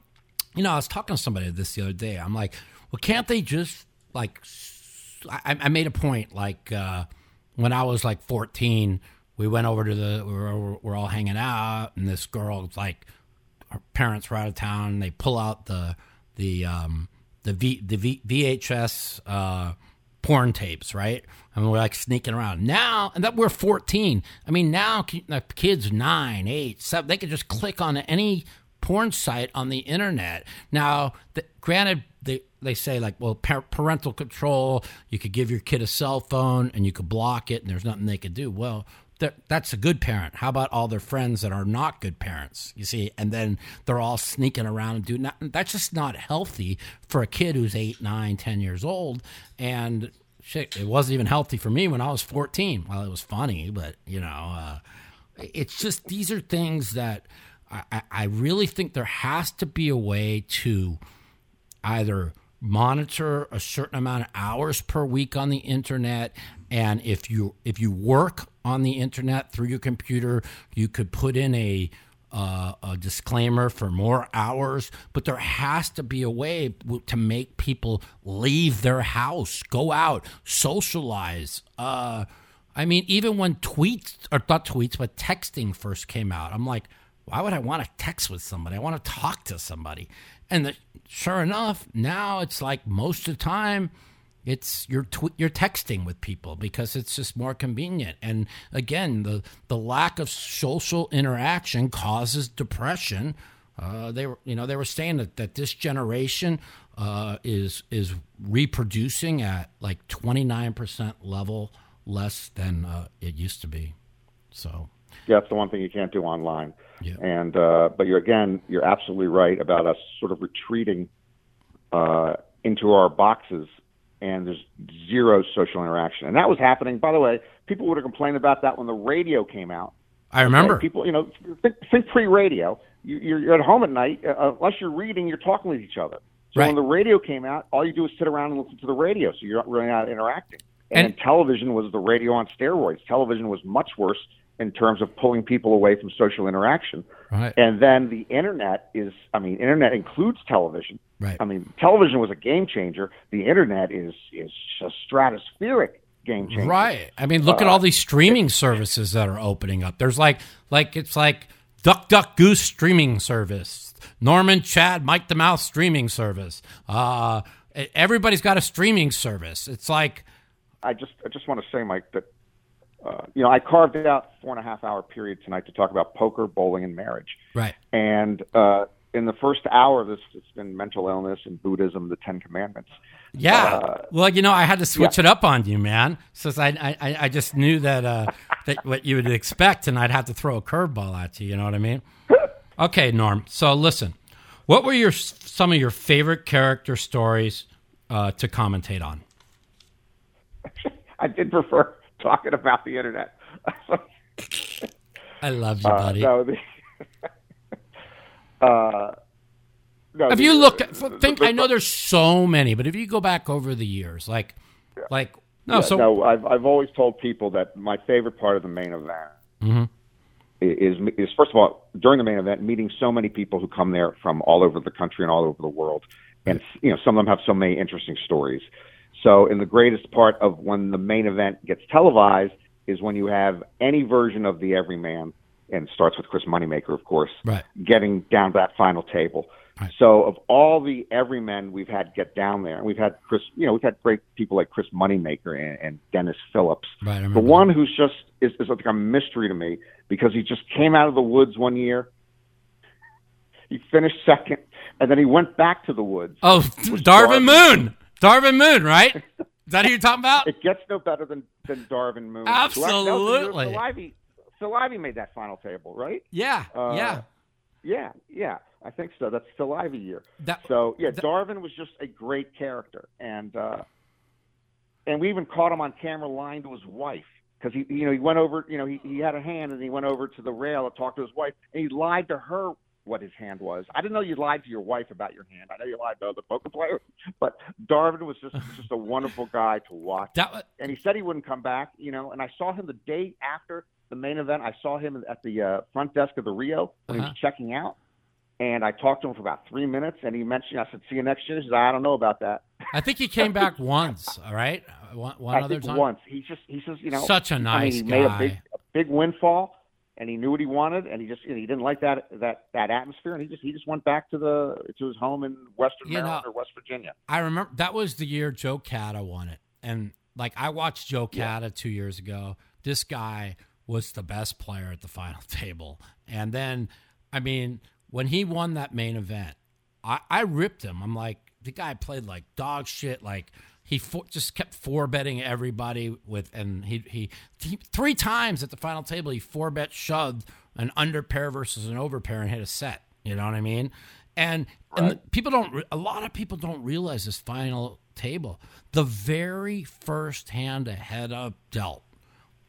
you know, I was talking to somebody this the other day. I'm like, well, can't they just like? I made a point like uh, when I was like 14, we went over to the we were, we're all hanging out, and this girl like, her parents were out of town. And they pull out the the um, the v, the v, VHS uh, porn tapes, right? And we're like sneaking around now, and that we're 14. I mean, now kids nine, eight, seven, they can just click on any porn site on the internet. Now, the, granted, they they say like, well, par- parental control. You could give your kid a cell phone, and you could block it, and there's nothing they could do. Well, that's a good parent. How about all their friends that are not good parents? You see, and then they're all sneaking around and doing that. That's just not healthy for a kid who's eight, nine, ten years old. And shit, it wasn't even healthy for me when I was fourteen. Well, it was funny, but you know, uh, it's just these are things that I, I- really think there has to be a way to either monitor a certain amount of hours per week on the internet and if you if you work on the internet through your computer you could put in a uh, a disclaimer for more hours but there has to be a way to make people leave their house go out socialize. Uh, i mean even when tweets or not tweets but texting first came out i'm like why would I want to text with somebody? I want to talk to somebody. And the, sure enough, now it's like most of the time it's you're tw- you're texting with people because it's just more convenient. And again, the the lack of social interaction causes depression. Uh, they were you know they were saying that, that this generation uh, is is reproducing at like 29% level less than uh, it used to be. So that's the one thing you can't do online. Yeah. And uh, but you're again, you're absolutely right about us sort of retreating uh, into our boxes, and there's zero social interaction. And that was happening. By the way, people would have complained about that when the radio came out. I remember. Okay, people, you know, think, think pre-radio. You, you're, you're at home at night. Uh, unless you're reading, you're talking with each other. So Right. when the radio came out, all you do is sit around and listen to the radio. So you're not really not interacting. And, And- television was the radio on steroids. Television was much worse in terms of pulling people away from social interaction. Right. And then the internet is, I mean, internet includes television. Right. I mean, television was a game changer. The internet is is a stratospheric game changer. Right. I mean, look at all these streaming services that are opening up. There's like, like it's like Duck Duck Goose streaming service, Norman Chad Mike the Mouth streaming service. Uh, everybody's got a streaming service. It's like, I just I just want to say, Mike, that uh, you know I carved out four and a half hour period tonight to talk about poker, bowling, and marriage. right. And uh, in the first hour of this, it's been mental illness and Buddhism, the Ten Commandments. Yeah. Uh, well, you know, I had to switch it up on you, man, since I I, I just knew that uh, that what you would expect, and I'd have to throw a curveball at you. You know what I mean? Okay, Norm. So listen, what were your some of your favorite character stories uh, to commentate on? I did prefer talking about the internet. I love you, Uh, buddy. no, the, uh, no, if the- you look the- think, I know there's so many, but if you go back over the years, like, like no, Yeah, so no, I've I've always told people that my favorite part of the main event Mhm. is is first of all during the main event meeting so many people who come there from all over the country and all over the world, and you know some of them have so many interesting stories. So, in the greatest part of when the main event gets televised is when you have any version of the everyman, and starts with Chris Moneymaker, of course, right, getting down to that final table. Right. So of all the everymen we've had get down there, and we've had Chris, you know, we've had great people like Chris Moneymaker and, and Dennis Phillips. right. The one who's just is, is like a mystery to me because he just came out of the woods one year. He finished second, and then he went back to the woods. Oh, Darvin. Moon. Darvin Moon, right? Is that who you're talking about? It gets no better than than Darvin Moon. Absolutely. Ivey, made that final table, right? Yeah, Uh, yeah. Yeah, yeah, I think so. That's Ivey year. That, So yeah, Th- Darvin was just a great character, and uh, and we even caught him on camera lying to his wife because he you know he went over you know he he had a hand and he went over to the rail to talk to his wife and he lied to her what his hand was. I didn't know you lied to your wife about your hand. I know you lied to other poker players, but Darvin was just just a wonderful guy to watch. that wa- And he said he wouldn't come back, you know. And I saw him the day after the main event. I saw him at the uh, front desk of the Rio when he Uh-huh. was checking out. And I talked to him for about three minutes, and he mentioned, I said, "See you next year." He said, "I don't know about that." I think he came back once. All right, one, one I other think time. once he just he says, you know, Such a I mean, nice he guy. made a big a big windfall, and he knew what he wanted, and he just he didn't like that that that atmosphere, and he just he just went back to the to his home in Western You Maryland know- or West Virginia. I remember that was the year Joe Cada won it, and like I watched Joe Cada two years ago. This guy was the best player at the final table, and then I mean when he won that main event, I, I ripped him. I'm like the guy played like dog shit. Like he fo- just kept four betting everybody with, and he, he he three times at the final table he four bet shoved an under pair versus an over pair and hit a set. You know what I mean? And and the- people don't. A lot of people don't realize this final table. The very first hand a head up dealt.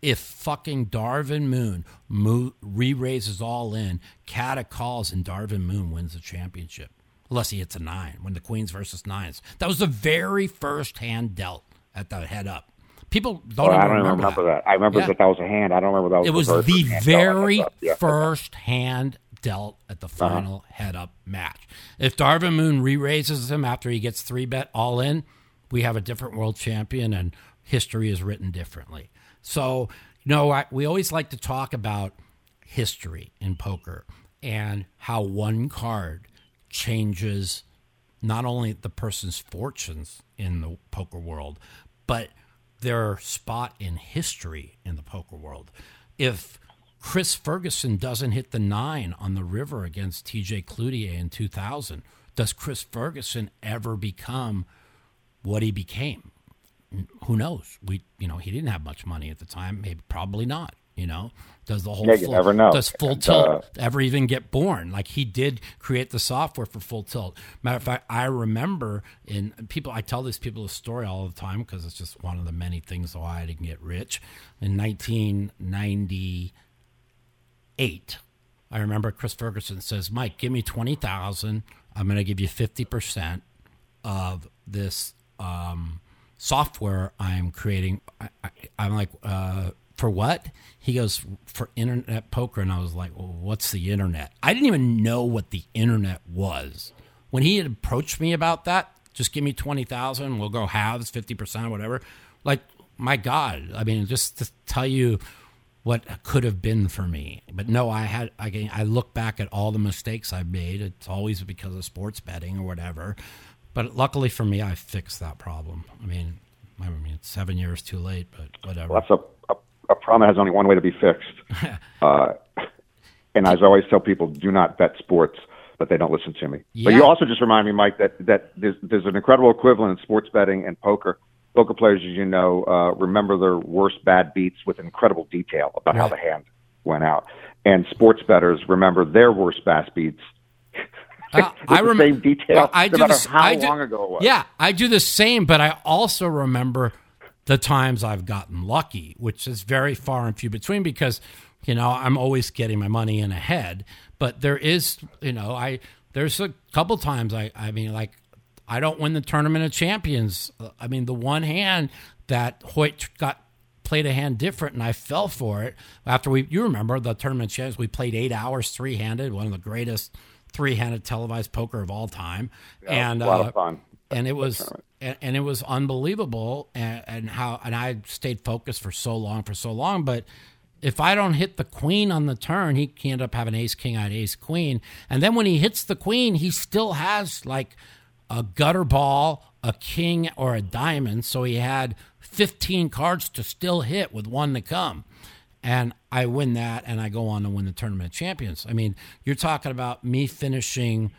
If fucking Darvin Moon mo- re-raises all in, Cada calls and Darvin Moon wins the championship. Unless he hits a nine when the Queens versus nines. That was the very first hand dealt at the head up. People don't Oh, even I don't remember, remember that. that. I remember Yeah. that that was a hand. I don't remember that was It was the, the hand. very yeah. first hand dealt at the Uh-huh. final head up match. If Darvin Moon re raises him after he gets three bet all in, we have a different world champion and history is written differently. So, you know, I, we always like to talk about history in poker and how one card changes not only the person's fortunes in the poker world, but their spot in history in the poker world. If Chris Ferguson doesn't hit the nine on the river against TJ Cloutier in 2000, does Chris Ferguson ever become what he became? Who knows? We, you know, he didn't have much money at the time. Maybe, probably not. You know, does the whole Yeah, full, never know. does full And, tilt uh, ever even get born? Like he did create the software for Full Tilt. Matter of fact, I remember in people. I tell these people a story all the time because it's just one of the many things why I didn't get rich. In 1998, I remember Chris Ferguson says, "Mike, give me twenty thousand. I'm going to give you fifty percent of this." Um, software I'm creating. I, I, I'm like, uh, for what? He goes, for internet poker. And I was like, well, what's the internet? I didn't even know what the internet was. When he had approached me about that, just give me 20,000, we'll go halves, 50%, whatever. Like, my God. I mean, just to tell you what could have been for me. But no, I had, I, I look back at all the mistakes I've made. It's always because of sports betting or whatever. But luckily for me, I fixed that problem. I mean, I mean, it's seven years too late, but whatever. Well, that's a, a, problem that has only one way to be fixed. uh, and as I always tell people, do not bet sports, but they don't listen to me. Yeah. But you also just remind me, Mike, that, that there's, there's an incredible equivalent in sports betting and poker. Poker players, as you know, uh, remember their worst bad beats with incredible detail about how the hand went out. And sports bettors remember their worst bad beats Uh, I the rem- same detail, Well, I no do matter this, how I do- long ago it was. Yeah, I do the same, but I also remember the times I've gotten lucky, which is very far and few between because, you know, I'm always getting my money in ahead. But there is, you know, I there's a couple times I, I mean, like I don't win the tournament of champions. I mean, the one hand that Hoyt got played a hand different and I fell for it after we you remember the tournament of champions we played eight hours three handed one of the greatest three handed televised poker of all time and a lot uh, of fun. And it was and, and it was unbelievable and, and how and I stayed focused for so long for so long but if I don't hit the queen on the turn he can end up having ace king on ace queen and then when he hits the queen he still has like a gutter ball a king or a diamond so he had 15 cards to still hit with one to come and I win that and I go on to win the tournament champions. I mean you're talking about me finishing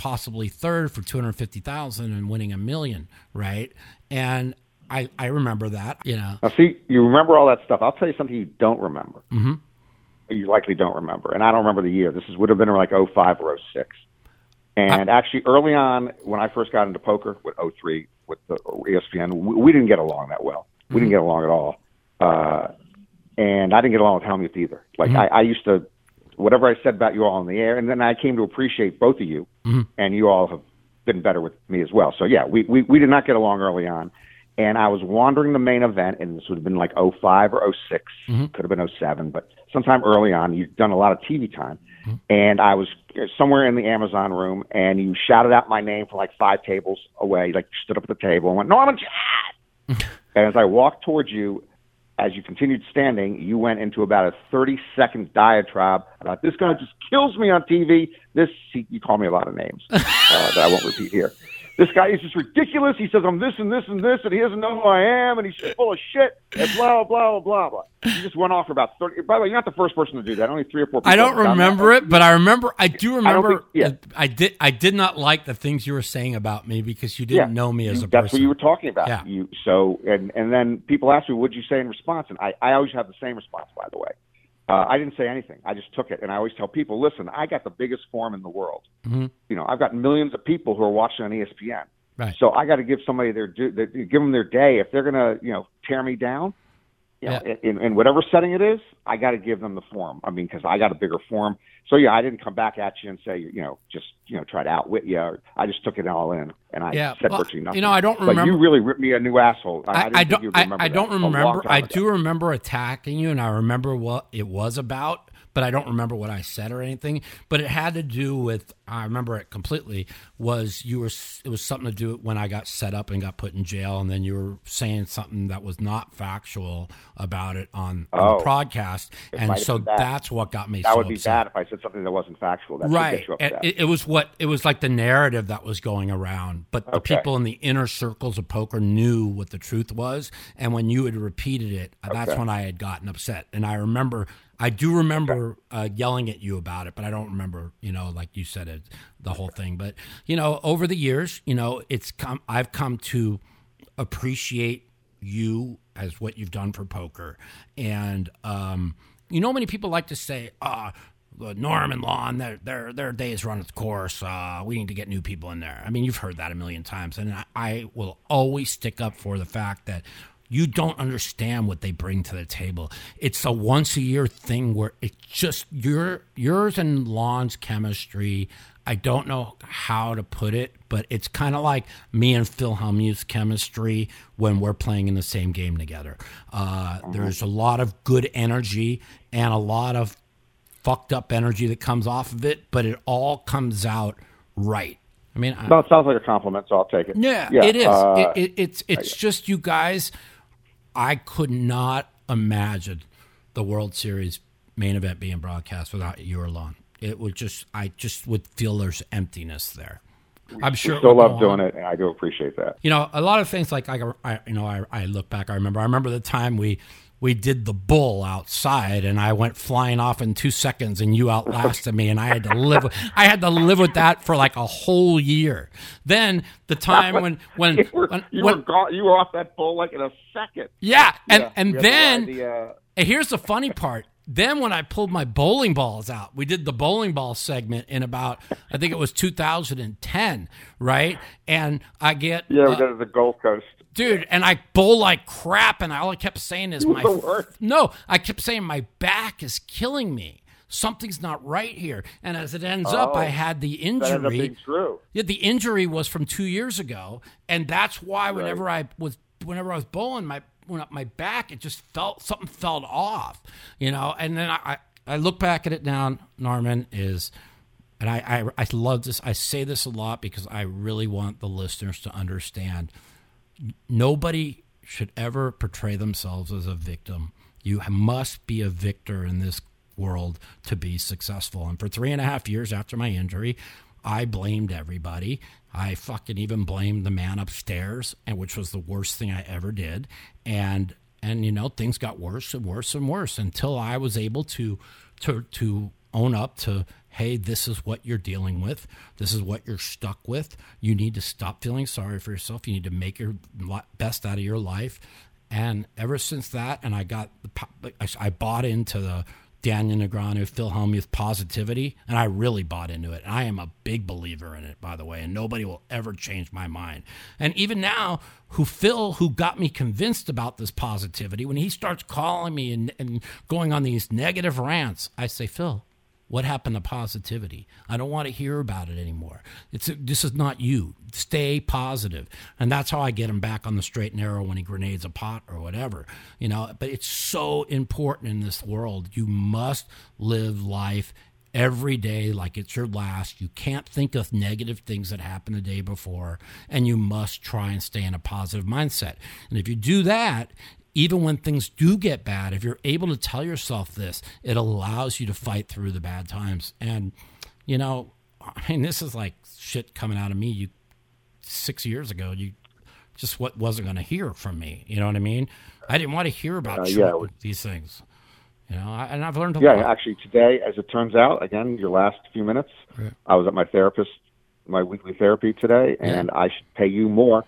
possibly third for 250,000 and winning a million, right? And I I remember that, you know. Now, see, you remember all that stuff. I'll tell you something you don't remember. Mm-hmm. You likely don't remember, and I don't remember the year. This is would have been like 05 or 06. And actually, early on, when I first got into poker with 03 with the ESPN, we, we didn't get along that well. We didn't get along at all, uh, and I didn't get along with Hellmuth either. Like I, I used to, whatever I said about you all in the air, and then I came to appreciate both of you, mm-hmm. and you all have been better with me as well. So yeah, we, we we did not get along early on, and I was wandering the main event, and this would have been like 05 or 6 mm-hmm. could have been 07, but sometime early on, you've done a lot of TV time, mm-hmm. and I was uh, somewhere in the Amazon room, and you shouted out my name from like five tables away, like stood up at the table and went Norman Chad, and as I walked towards you. As you continued standing, you went into about a 30 second diatribe about this guy just kills me on TV. This, he, you call me a lot of names uh, that I won't repeat here. This guy is just ridiculous. He says I'm this and this and this, and he doesn't know who I am, and he's full of shit, and blah blah blah blah. He just went off for about thirty. By the way, you're not the first person to do that. Only three or four. people I don't have done that. remember it, but I remember I do remember think- yeah. I did I did not like the things you were saying about me because you didn't know me as a That's person. what you were talking about. Yeah. You so and and then people ask me, "What'd you say in response?" And I I always have the same response. By the way, uh, I didn't say anything. I just took it, and I always tell people, "Listen, I got the biggest forum in the world. Mm-hmm. You know, I've got millions of people who are watching on ESPN. Right. So I got to give somebody their, due- their give them their day. If they're gonna you know tear me down, you know, Yeah. in, in whatever setting it is, I got to give them the form. I mean, because I got a bigger form. So yeah, I didn't come back at you and say you know just you know try to outwit you. I just took it all in, and I Yeah, said well, virtually nothing. you know, I don't But remember- you really ripped me a new asshole. I, I, I don't. I, remember I don't remember. I do remember attacking you, and I remember what it was about, but I don't remember what I said or anything. But it had to do with. I remember it completely. Was you were? It was something to do with when I got set up and got put in jail, and then you were saying something that was not factual about it on, on Oh. the broadcast, and so that. that's what got me. That so would be upset. bad if I said something that wasn't factual. That right get you upset. it, it was what it was like the narrative that was going around but the people in the inner circles of poker knew what the truth was and when you had repeated it uh, that's when i had gotten upset and i remember i do remember uh, yelling at you about it but i don't remember you know like you said it the whole thing but you know over the years you know it's come i've come to appreciate you as what you've done for poker. And um, you know, many people like to say, "Ah, uh, Norm and their their their days run its course. Uh, we need to get new people in there." I mean, you've heard that a million times, and I, I will always stick up for the fact that you don't understand what they bring to the table. It's a once a year thing where it's just your yours and Lon's chemistry. I don't know how to put it, but it's kind of like me and Phil Hellmuth's chemistry when we're playing in the same game together. Uh, There's a lot of good energy and a lot of fucked up energy that comes off of it, but it all comes out right. I mean, I, No, it sounds like a compliment, so I'll take it. yeah, yeah it is. uh, it, it, it's it's just you guys. I could not imagine the World Series main event being broadcast without you alone. It would just, I just would feel there's emptiness there. I'm sure. we still love doing on. it, and I do appreciate that. You know, a lot of things like I, I you know, I, I look back. I remember. I remember the time we we did the bull outside, and I went flying off in two seconds, and you outlasted me, and I had to live. With, I had to live with that for like a whole year. Then the time when when, You were, when, you when- were gone, you were off that bull like in a second. yeah, and Yeah, and we had to then the, uh, and here's the funny part. Then when I pulled my bowling balls out, we did the bowling ball segment in about I think it was 2010, right? And I get yeah, we uh, did it at the Gold Coast. Dude, and I bowl like crap, and all I kept saying is my no, I kept saying my back is killing me. Something's not right here. And as it ends up, Oh, I had the up injury. Yeah, the injury was from two years ago, and that's why whenever I was whenever I was bowling, my when my back it just felt something felt off, you know. And then I I, I look back at it now, Norman is, and I, I I love this. I say this a lot because I really want the listeners to understand. Nobody should ever portray themselves as a victim. You must be a victor in this world to be successful. And for three and a half years after my injury, I blamed everybody. I fucking even blamed the man upstairs, and which was the worst thing I ever did. And and you know things got worse and worse and worse until I was able to to to own up to hey this is what you're dealing with. This is what you're stuck with. You need to stop feeling sorry for yourself. You need to make your best out of your life. And ever since that and i got I- bought into the daniel negreanu phil hellmuth positivity and i really bought into it. I am a big believer in it by the way and nobody will ever change my mind. And even now who phil who got me convinced about this positivity when he starts calling me and, and going on these negative rants i say phil what happened to positivity? I don't want to hear about it anymore. It's this is not you. Stay positive, and that's how I get him back on the straight and narrow when he grenades a pot or whatever, you know. But it's so important in this world. You must live life every day like it's your last. You can't think of negative things that happened the day before, and you must try and stay in a positive mindset. And if you do that, even when things do get bad, if you're able to tell yourself this, it allows you to fight through the bad times. And, you know, I mean, this is like shit coming out of me. You six years ago, you just what wasn't going to hear from me. You know what I mean? I didn't want to hear about Uh, yeah, was- these things. You know, I, and I've learned a Yeah, lot. actually, today, as it turns out, again, your last few minutes, Right. I was at my therapist, my weekly therapy today, and I should pay you more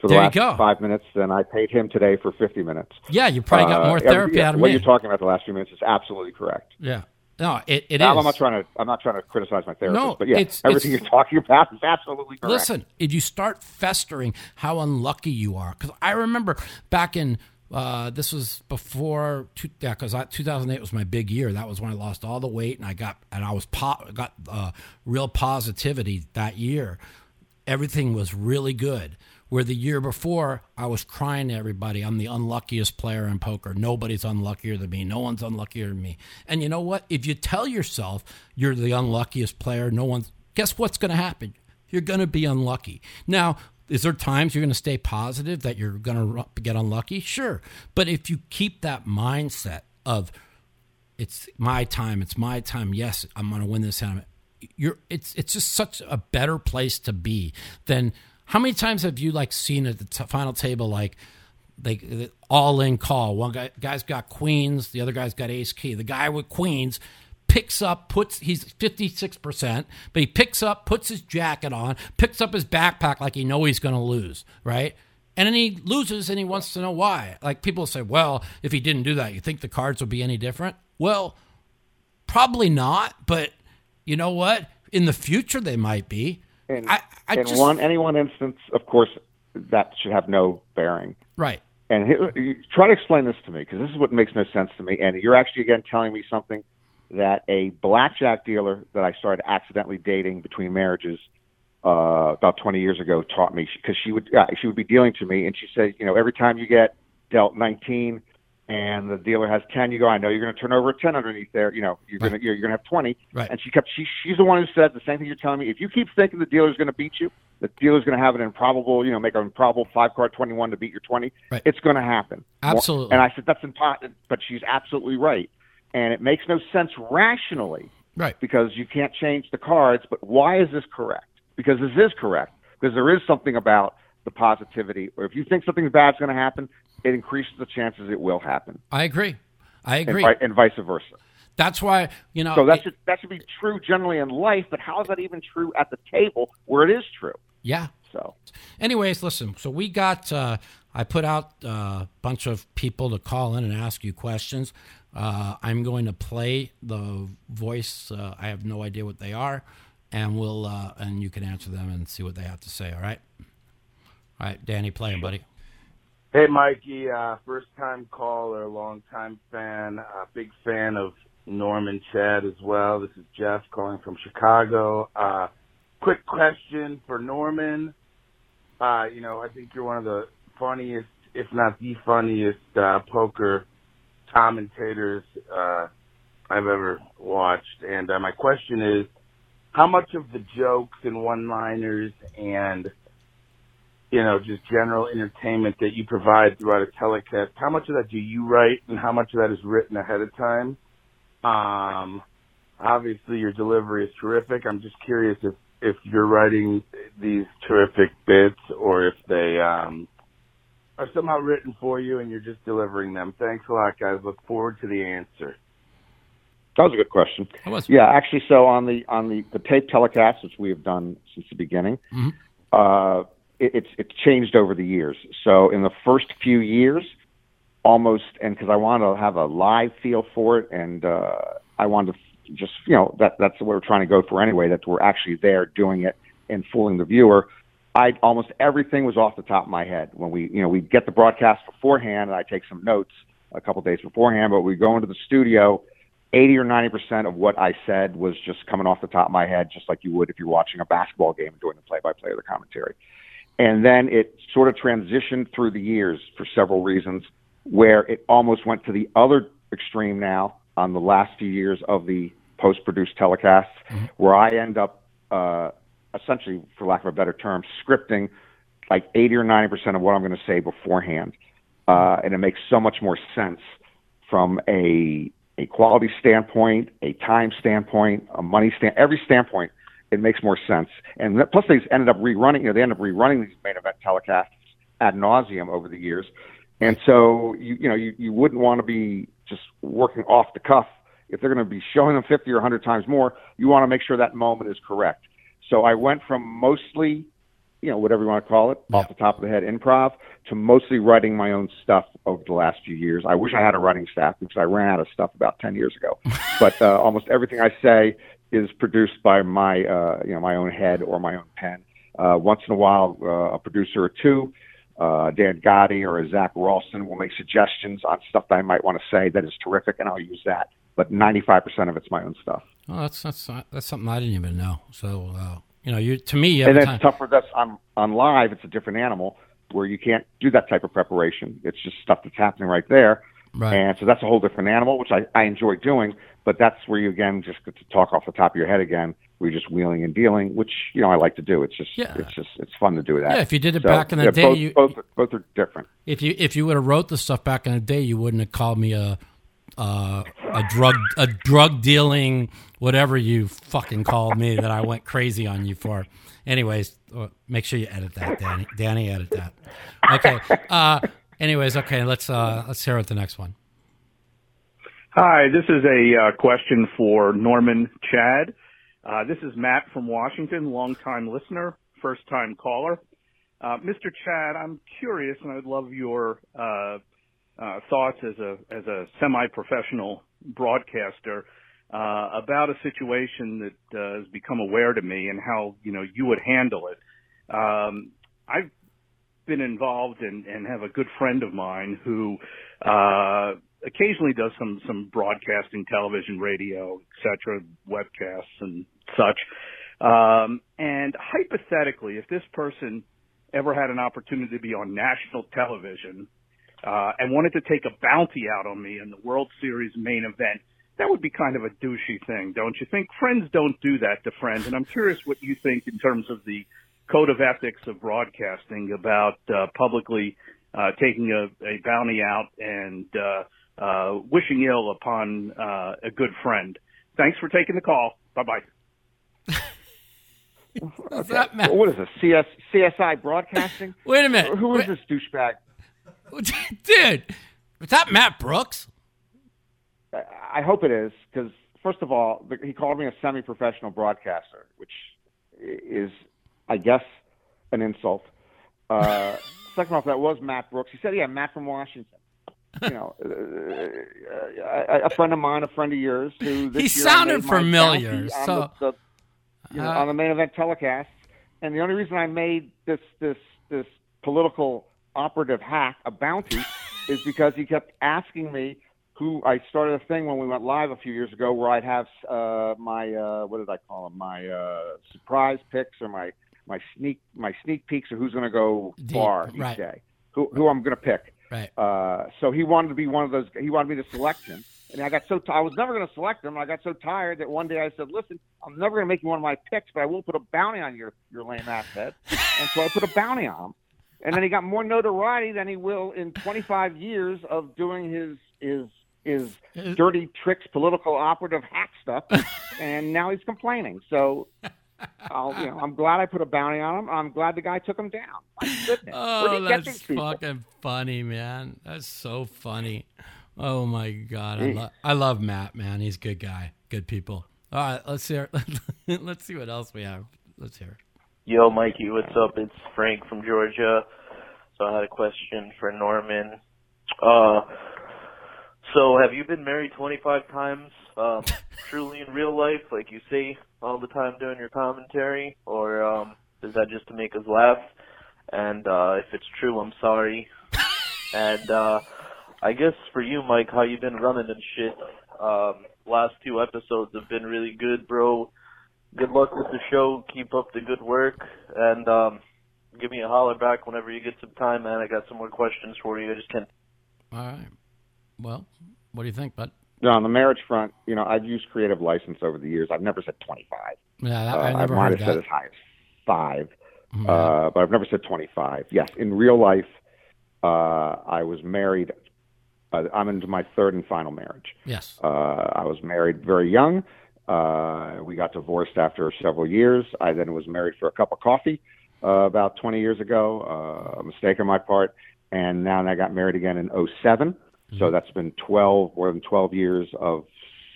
for the There you last go. five minutes than I paid him today for 50 minutes. Yeah, you probably got Uh, more every- therapy yeah, out of what me. What you're talking about the last few minutes is absolutely correct. yeah. No, it, it I'm not trying to. I'm not trying to criticize my therapist, No, but yeah, it's- everything it's- you're talking about is absolutely correct. Listen, if you start festering how unlucky you are, because I remember back in uh, this was before two, yeah, because 2008 was my big year. That was when I lost all the weight and I got and I was po- got uh, real positivity that year. Everything was really good. Where the year before, I was crying to everybody. I'm the unluckiest player in poker. Nobody's unluckier than me. No one's unluckier than me. And you know what? If you tell yourself you're the unluckiest player, no one's. Guess what's going to happen? You're going to be unlucky. Now, is there times you're going to stay positive that you're going to get unlucky? Sure. But if you keep that mindset of it's my time, it's my time. Yes, I'm going to win this tournament. You're it's it's just such a better place to be than how many times have you like seen at the t- final table like like all in call. One guy guy's got queens, the other guy's got ace key. The guy with queens picks up, puts he's fifty six percent, but he picks up, puts his jacket on, picks up his backpack like he know he's going to lose, right? And then he loses, and he wants to know why. Like people say, well, if he didn't do that, you think the cards would be any different? Well, probably not. But you know what? In the future, they might be. In, I, I in just, one any one instance, of course, that should have no bearing. right. And he, try to explain this to me because this is what makes no sense to me. And you're actually again telling me something that a blackjack dealer that I started accidentally dating between marriages uh, about 20 years ago taught me because she would uh, she would be dealing to me and she said, you know, every time you get dealt 19 and the dealer has 10, you go, I know you're going to turn over a 10 underneath there. You know, you're Right. going to you're, you're going to have 20. Right. And she kept she she's the one who said the same thing you're telling me. If you keep thinking the dealer's going to beat you, the dealer's going to have an improbable, you know, make an improbable five card 21 to beat your 20. Right. It's going to happen. Absolutely. And I said that's impossible, but she's absolutely right. And it makes no sense rationally Right. because you can't change the cards. But why is this correct? Because this is correct. Because there is something about the positivity, or if you think something bad's going to happen, it increases the chances it will happen, I agree. I agree. vi- and vice versa. That's why you know. So that it- should that should be true generally in life. But how is that even true at the table where it is true? yeah. So Anyways, listen. So we got. Uh, I put out a bunch of people to call in and ask you questions. Uh, I'm going to play the voice. Uh, I have no idea what they are, and we'll uh, and you can answer them and see what they have to say. All right. All right, Danny, play 'em, buddy. Hey, Mikey, uh, first time caller, long time fan, uh, big fan of Norman Chad as well. This is Jeff calling from Chicago. Uh, quick question for Norman. Uh, you know, I think you're one of the funniest, if not the funniest, uh, poker commentators, uh, I've ever watched. And, uh, my question is, how much of the jokes and one-liners and you know, just general entertainment that you provide throughout a telecast, how much of that do you write and how much of that is written ahead of time? Um, obviously your delivery is terrific. I'm just curious if, if you're writing these terrific bits or if they, um, are somehow written for you and you're just delivering them. Thanks a lot, guys. Look forward to the answer. that was a good question. Was Yeah, actually, so on the on the the tape telecast, which we have done since the beginning, Mhm. uh, it, it's it's changed over the years. So in the first few years, almost, and because I wanted to have a live feel for it, and uh, I wanted to just you know that that's what we're trying to go for anyway. That we're actually there doing it and fooling the viewer. I almost everything was off the top of my head when we you know we get the broadcast beforehand, and I take some notes a couple days beforehand. But we go into the studio. 80 or 90 percent of what I said was just coming off the top of my head, just like you would if you're watching a basketball game and doing the play-by-play or the commentary. And then it sort of transitioned through the years for several reasons, where it almost went to the other extreme now on the last few years of the post-produced telecasts, where I end up uh, essentially, for lack of a better term, scripting like 80 or 90 percent of what I'm going to say beforehand, uh, and it makes so much more sense from a a quality standpoint, a time standpoint, a money stand, every standpoint, it makes more sense. And plus, they ended up rerunning. You know, they ended up rerunning these main event telecasts ad nauseum over the years. And so, you you know, you, you wouldn't want to be just working off the cuff. If they're going to be showing them 50 or 100 times more, you want to make sure that moment is correct. So I went from mostly, you know, whatever you want to call it, off the top of the head improv to mostly writing my own stuff over the last few years. I wish I had a writing staff because I ran out of stuff about 10 years ago. but uh, almost everything I say is produced by my, uh, you know, my own head or my own pen. Uh, once in a while, uh, a producer or two, uh, Dan Gotti or a Zach Ralston will make suggestions on stuff that I might want to say that is terrific, and I'll use that. But 95% of it's my own stuff. Oh, that's that's that's something I didn't even know. So uh, you know, you to me and then time. tougher. That's on on live. It's a different animal where you can't do that type of preparation. It's just stuff that's happening right there, Right. and so that's a whole different animal, which I I enjoy doing. But that's where you again just get to talk off the top of your head again. We're just wheeling and dealing, which you know I like to do. It's just Yeah. it's just it's fun to do that. Yeah, if you did it So, back in the yeah, day, both, you- both both are different. If you if you would have wrote the stuff back in the day, you wouldn't have called me a uh, a drug a drug dealing whatever you fucking called me that I went crazy on you for. Anyways, uh, make sure you edit that, Danny. Danny, edit that. Okay. Uh, anyways, okay. Let's uh, let's hear what the next one. Hi, this is a uh, question for Norman Chad. Uh, this is Matt from Washington, longtime listener, first time caller. Uh, Mr. Chad, I'm curious, and I'd love your uh, uh, thoughts as a as a semi-professional broadcaster uh, about a situation that has become aware to me and how you know you would handle it. Um, I've been involved and, and have a good friend of mine who uh, occasionally does some some broadcasting, television, radio, etc., webcasts and such. Um, and hypothetically, if this person ever had an opportunity to be on national television uh, and wanted to take a bounty out on me in the World Series main event, that would be kind of a douchey thing, don't you think? Friends don't do that to friends, and I'm curious what you think in terms of the code of ethics of broadcasting about uh, publicly uh, taking a, a bounty out and uh, uh, wishing ill upon uh, a good friend. Thanks for taking the call. Bye bye. What's that, Matt? What is this? CS, CSI Broadcasting? Wait a minute. Who is Wait- this douchebag? Dude, is that Matt Brooks? I- I hope it is because first of all, he called me a semi-professional broadcaster, which is, I guess, an insult. Uh, second off, that was Matt Brooks. He said, "Yeah, Matt from Washington." You know, uh, a, a friend of mine, a friend of yours, who He sounded familiar, so- the, the, you know, Uh, on the main event telecast. And the only reason I made this this this political operative hack a bounty is because he kept asking me who I started a thing when we went live a few years ago where I'd have uh, my uh, what did I call them my uh, surprise picks or my my sneak my sneak peeks or who's going to go Deep, far each right. day who who I'm going to pick. Right. Uh, so he wanted to be one of those. He wanted me to select him, and I got so t- I was never going to select him. I got so tired that one day I said, "Listen, I'm never going to make you one of my picks, but I will put a bounty on your your lame ass head." and so I put a bounty on him, and then he got more notoriety than he will in 25 years of doing his his his dirty tricks, political operative hack stuff, and now he's complaining. So. I'll, you know, I'm glad I put a bounty on him. I'm glad the guy took him down. My goodness, where do Oh, get that's these fucking funny, man. That's so funny. Oh my god, I, lo- I love Matt, man. He's a good guy, good people. All right, let's hear. let's see what else we have. Let's hear. Yo, Mikey, what's up? It's Frank from Georgia. So I had a question for Norman. Uh, so have you been married 25 times, um, truly in real life, like you say all the time during your commentary, or um, is that just to make us laugh? And uh, if it's true, I'm sorry. And uh, I guess for you, Mike, how you been running and shit. Um, last two episodes have been really good, bro good luck with the show. Keep up the good work, and um, give me a holler back whenever you get some time, man. I got some more questions for you. I just can't. All right. Well, what do you think, bud? No, on the marriage front, you know, I've used creative license over the years. I've never said 25. Yeah, that, Uh, I never might heard have said as high as 5 Mhm. uh, but I've never said 25. Yes, in real life, uh, I was married. Uh, I'm into my third and final marriage. yes. Uh, I was married very young. Uh, we got divorced after several years. I then was married for a cup of coffee uh, about 20 years ago. Uh, a mistake on my part. And now I got married again in 7 So that's been 12, more than 12 years of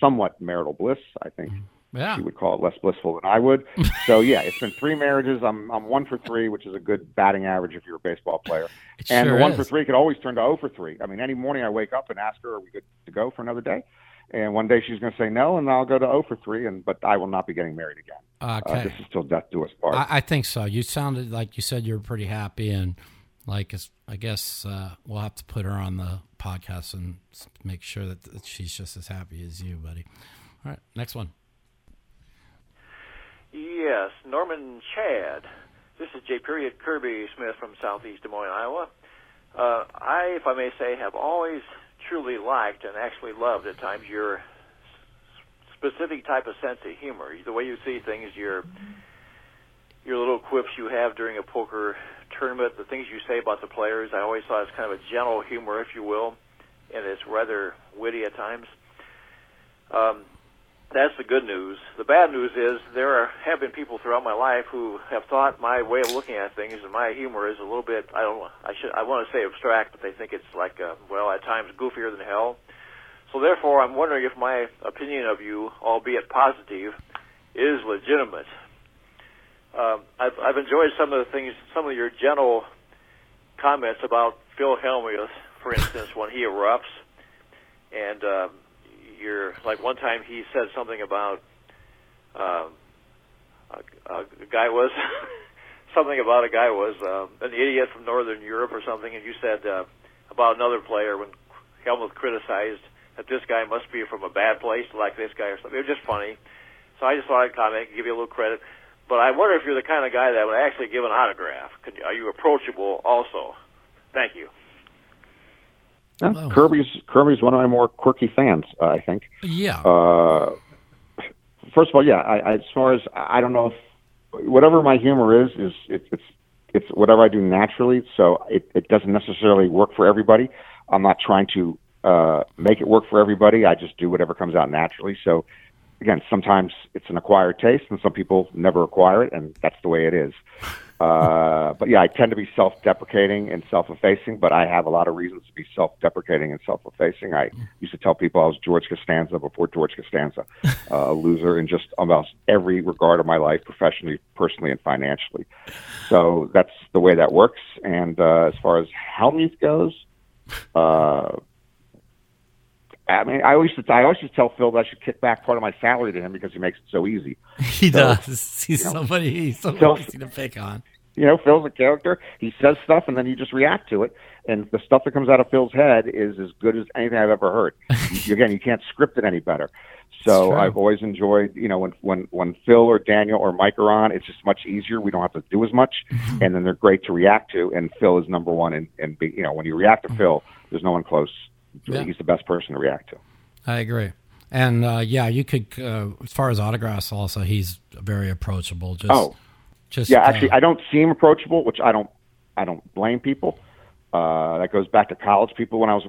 somewhat marital bliss. I think Yeah. you would call it less blissful than I would. so yeah, it's been three marriages. I'm I'm one for three, which is a good batting average if you're a baseball player. It and sure the one is. for three could always turn to 0 for three. I mean, any morning I wake up and ask her, "Are we good to go for another day?" And one day she's going to say no, and I'll go to 0 for three. And but I will not be getting married again. Uh, Okay. this is still death do us part. I, I think so. You sounded like you said you were pretty happy, and like I guess uh, we'll have to put her on the podcast and make sure that she's just as happy as you, buddy. All right, next one. Yes, Norman Chad. This is J. Period Kirby Smith from Southeast Des Moines, Iowa. Uh, I, if I may say, have always truly liked and actually loved at times your specific type of sense of humor, the way you see things, your your little quips you have during a poker tournament, the things you say about the players. I always thought it's kind of a gentle humor, if you will, and it's rather witty at times. Um, that's the good news. The bad news is there are, have been people throughout my life who have thought my way of looking at things and my humor is a little bit I don't I should I want to say abstract, but they think it's like uh, well at times goofier than hell. So therefore, I'm wondering if my opinion of you, albeit positive, is legitimate. Um, I've, I've enjoyed some of the things, some of your gentle comments about Phil Hellmuth, for instance, when he erupts, and um, you're like one time he said something about um, a, a guy was something about a guy was uh, an idiot from Northern Europe or something, and you said uh, about another player when Hellmuth criticized that this guy must be from a bad place like this guy or something. It was just funny. So I just thought I'd comment, give you a little credit. But I wonder if you're the kind of guy that would actually give an autograph. Could, are you approachable also? Thank you. Yeah, Oh. Kirby's Kirby's one of my more quirky fans. Uh, I think. Yeah. Uh, first of all, yeah. I, I, as far as I don't know if whatever my humor is is it, it's it's whatever I do naturally. So it, it doesn't necessarily work for everybody. I'm not trying to uh, make it work for everybody. I just do whatever comes out naturally. So again, sometimes it's an acquired taste, and some people never acquire it, and that's the way it is. Uh, but yeah, I tend to be self-deprecating and self-effacing, but I have a lot of reasons to be self-deprecating and self-effacing. I used to tell people I was George Costanza before George Costanza, uh, a loser in just almost every regard of my life, professionally, personally, and financially. So that's the way that works. And uh, as far as Hellmuth goes, uh, I mean, I always I always just tell Phil that I should kick back part of my salary to him because he makes it so easy. he so, does. He's somebody. He's so Phil- easy to pick on. You know, Phil's a character. He says stuff, and then you just react to it. And the stuff that comes out of Phil's head is as good as anything I've ever heard. Again, you can't script it any better. So. I've always enjoyed, you know, when when when Phil or Daniel or Mike are on, it's just much easier. We don't have to do as much, Mm-hmm. and then they're great to react to. And Phil is number one. And and be, you know, when you react to Phil, there's no one close. Yeah. He's the best person to react to. I agree. And uh, yeah, you could. Uh, as far as autographs, also, he's very approachable. Just, Oh. just Yeah, uh, actually, I don't seem approachable, which I don't. I don't blame people. Uh, that goes back to college people. When I was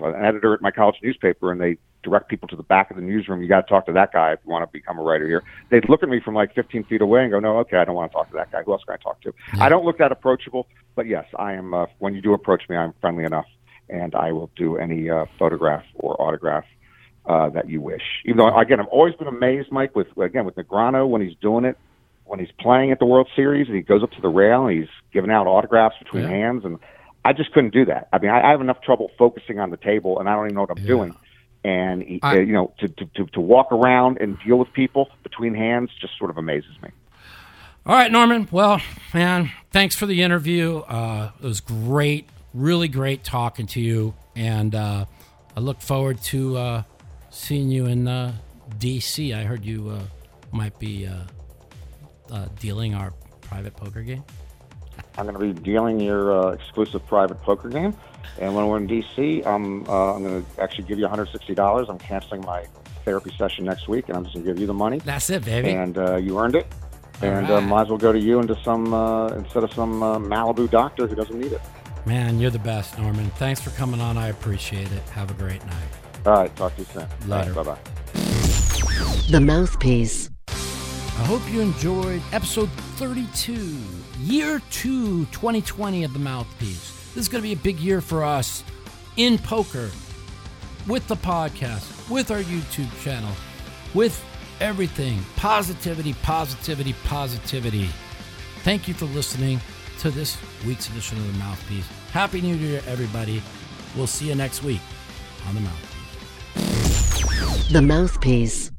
uh, an editor at my college newspaper, and they direct people to the back of the newsroom. You got to talk to that guy if you want to become a writer here. They'd look at me from like 15 feet away and go, "No, okay, I don't want to talk to that guy. Who else can I talk to?" I don't look that approachable, but yes, I am. Uh, when you do approach me, I'm friendly enough, and I will do any uh, photograph or autograph uh, that you wish. Even though, again, I've always been amazed, Mike, with again with Negreanu when he's doing it, when he's playing at the World Series and he goes up to the rail and he's giving out autographs between Yeah. hands, and I just couldn't do that. I mean, I, I have enough trouble focusing on the table, and I don't even know what I'm Yeah. doing. And he, I- uh, you know, to, to to to walk around and deal with people between hands just sort of amazes me. All right, Norman. Well, man, thanks for the interview. Uh, it was great, really great talking to you, and uh, I look forward to uh, seeing you in uh, D.C. I heard you uh, might be uh, uh, dealing our private poker game. I'm going to be dealing your uh, exclusive private poker game, and when we're in DC, I'm uh, I'm going to actually give you $160. I'm canceling my therapy session next week, and I'm just going to give you the money. That's it, baby. and uh, you earned it. All And uh, right. might as well go to you into some uh, instead of some uh, Malibu doctor who doesn't need it. Man, you're the best, Norman. Thanks for coming on. I appreciate it. Have a great night. All right, talk to you soon. Later. Bye bye. The Mouthpiece. I hope you enjoyed episode 32, year two, 2020 of The Mouthpiece. This is going to be a big year for us in poker, with the podcast, with our YouTube channel, with everything. Positivity, positivity, positivity. Thank you for listening to this week's edition of The Mouthpiece. Happy New Year, everybody. We'll see you next week on The Mouthpiece. The Mouthpiece.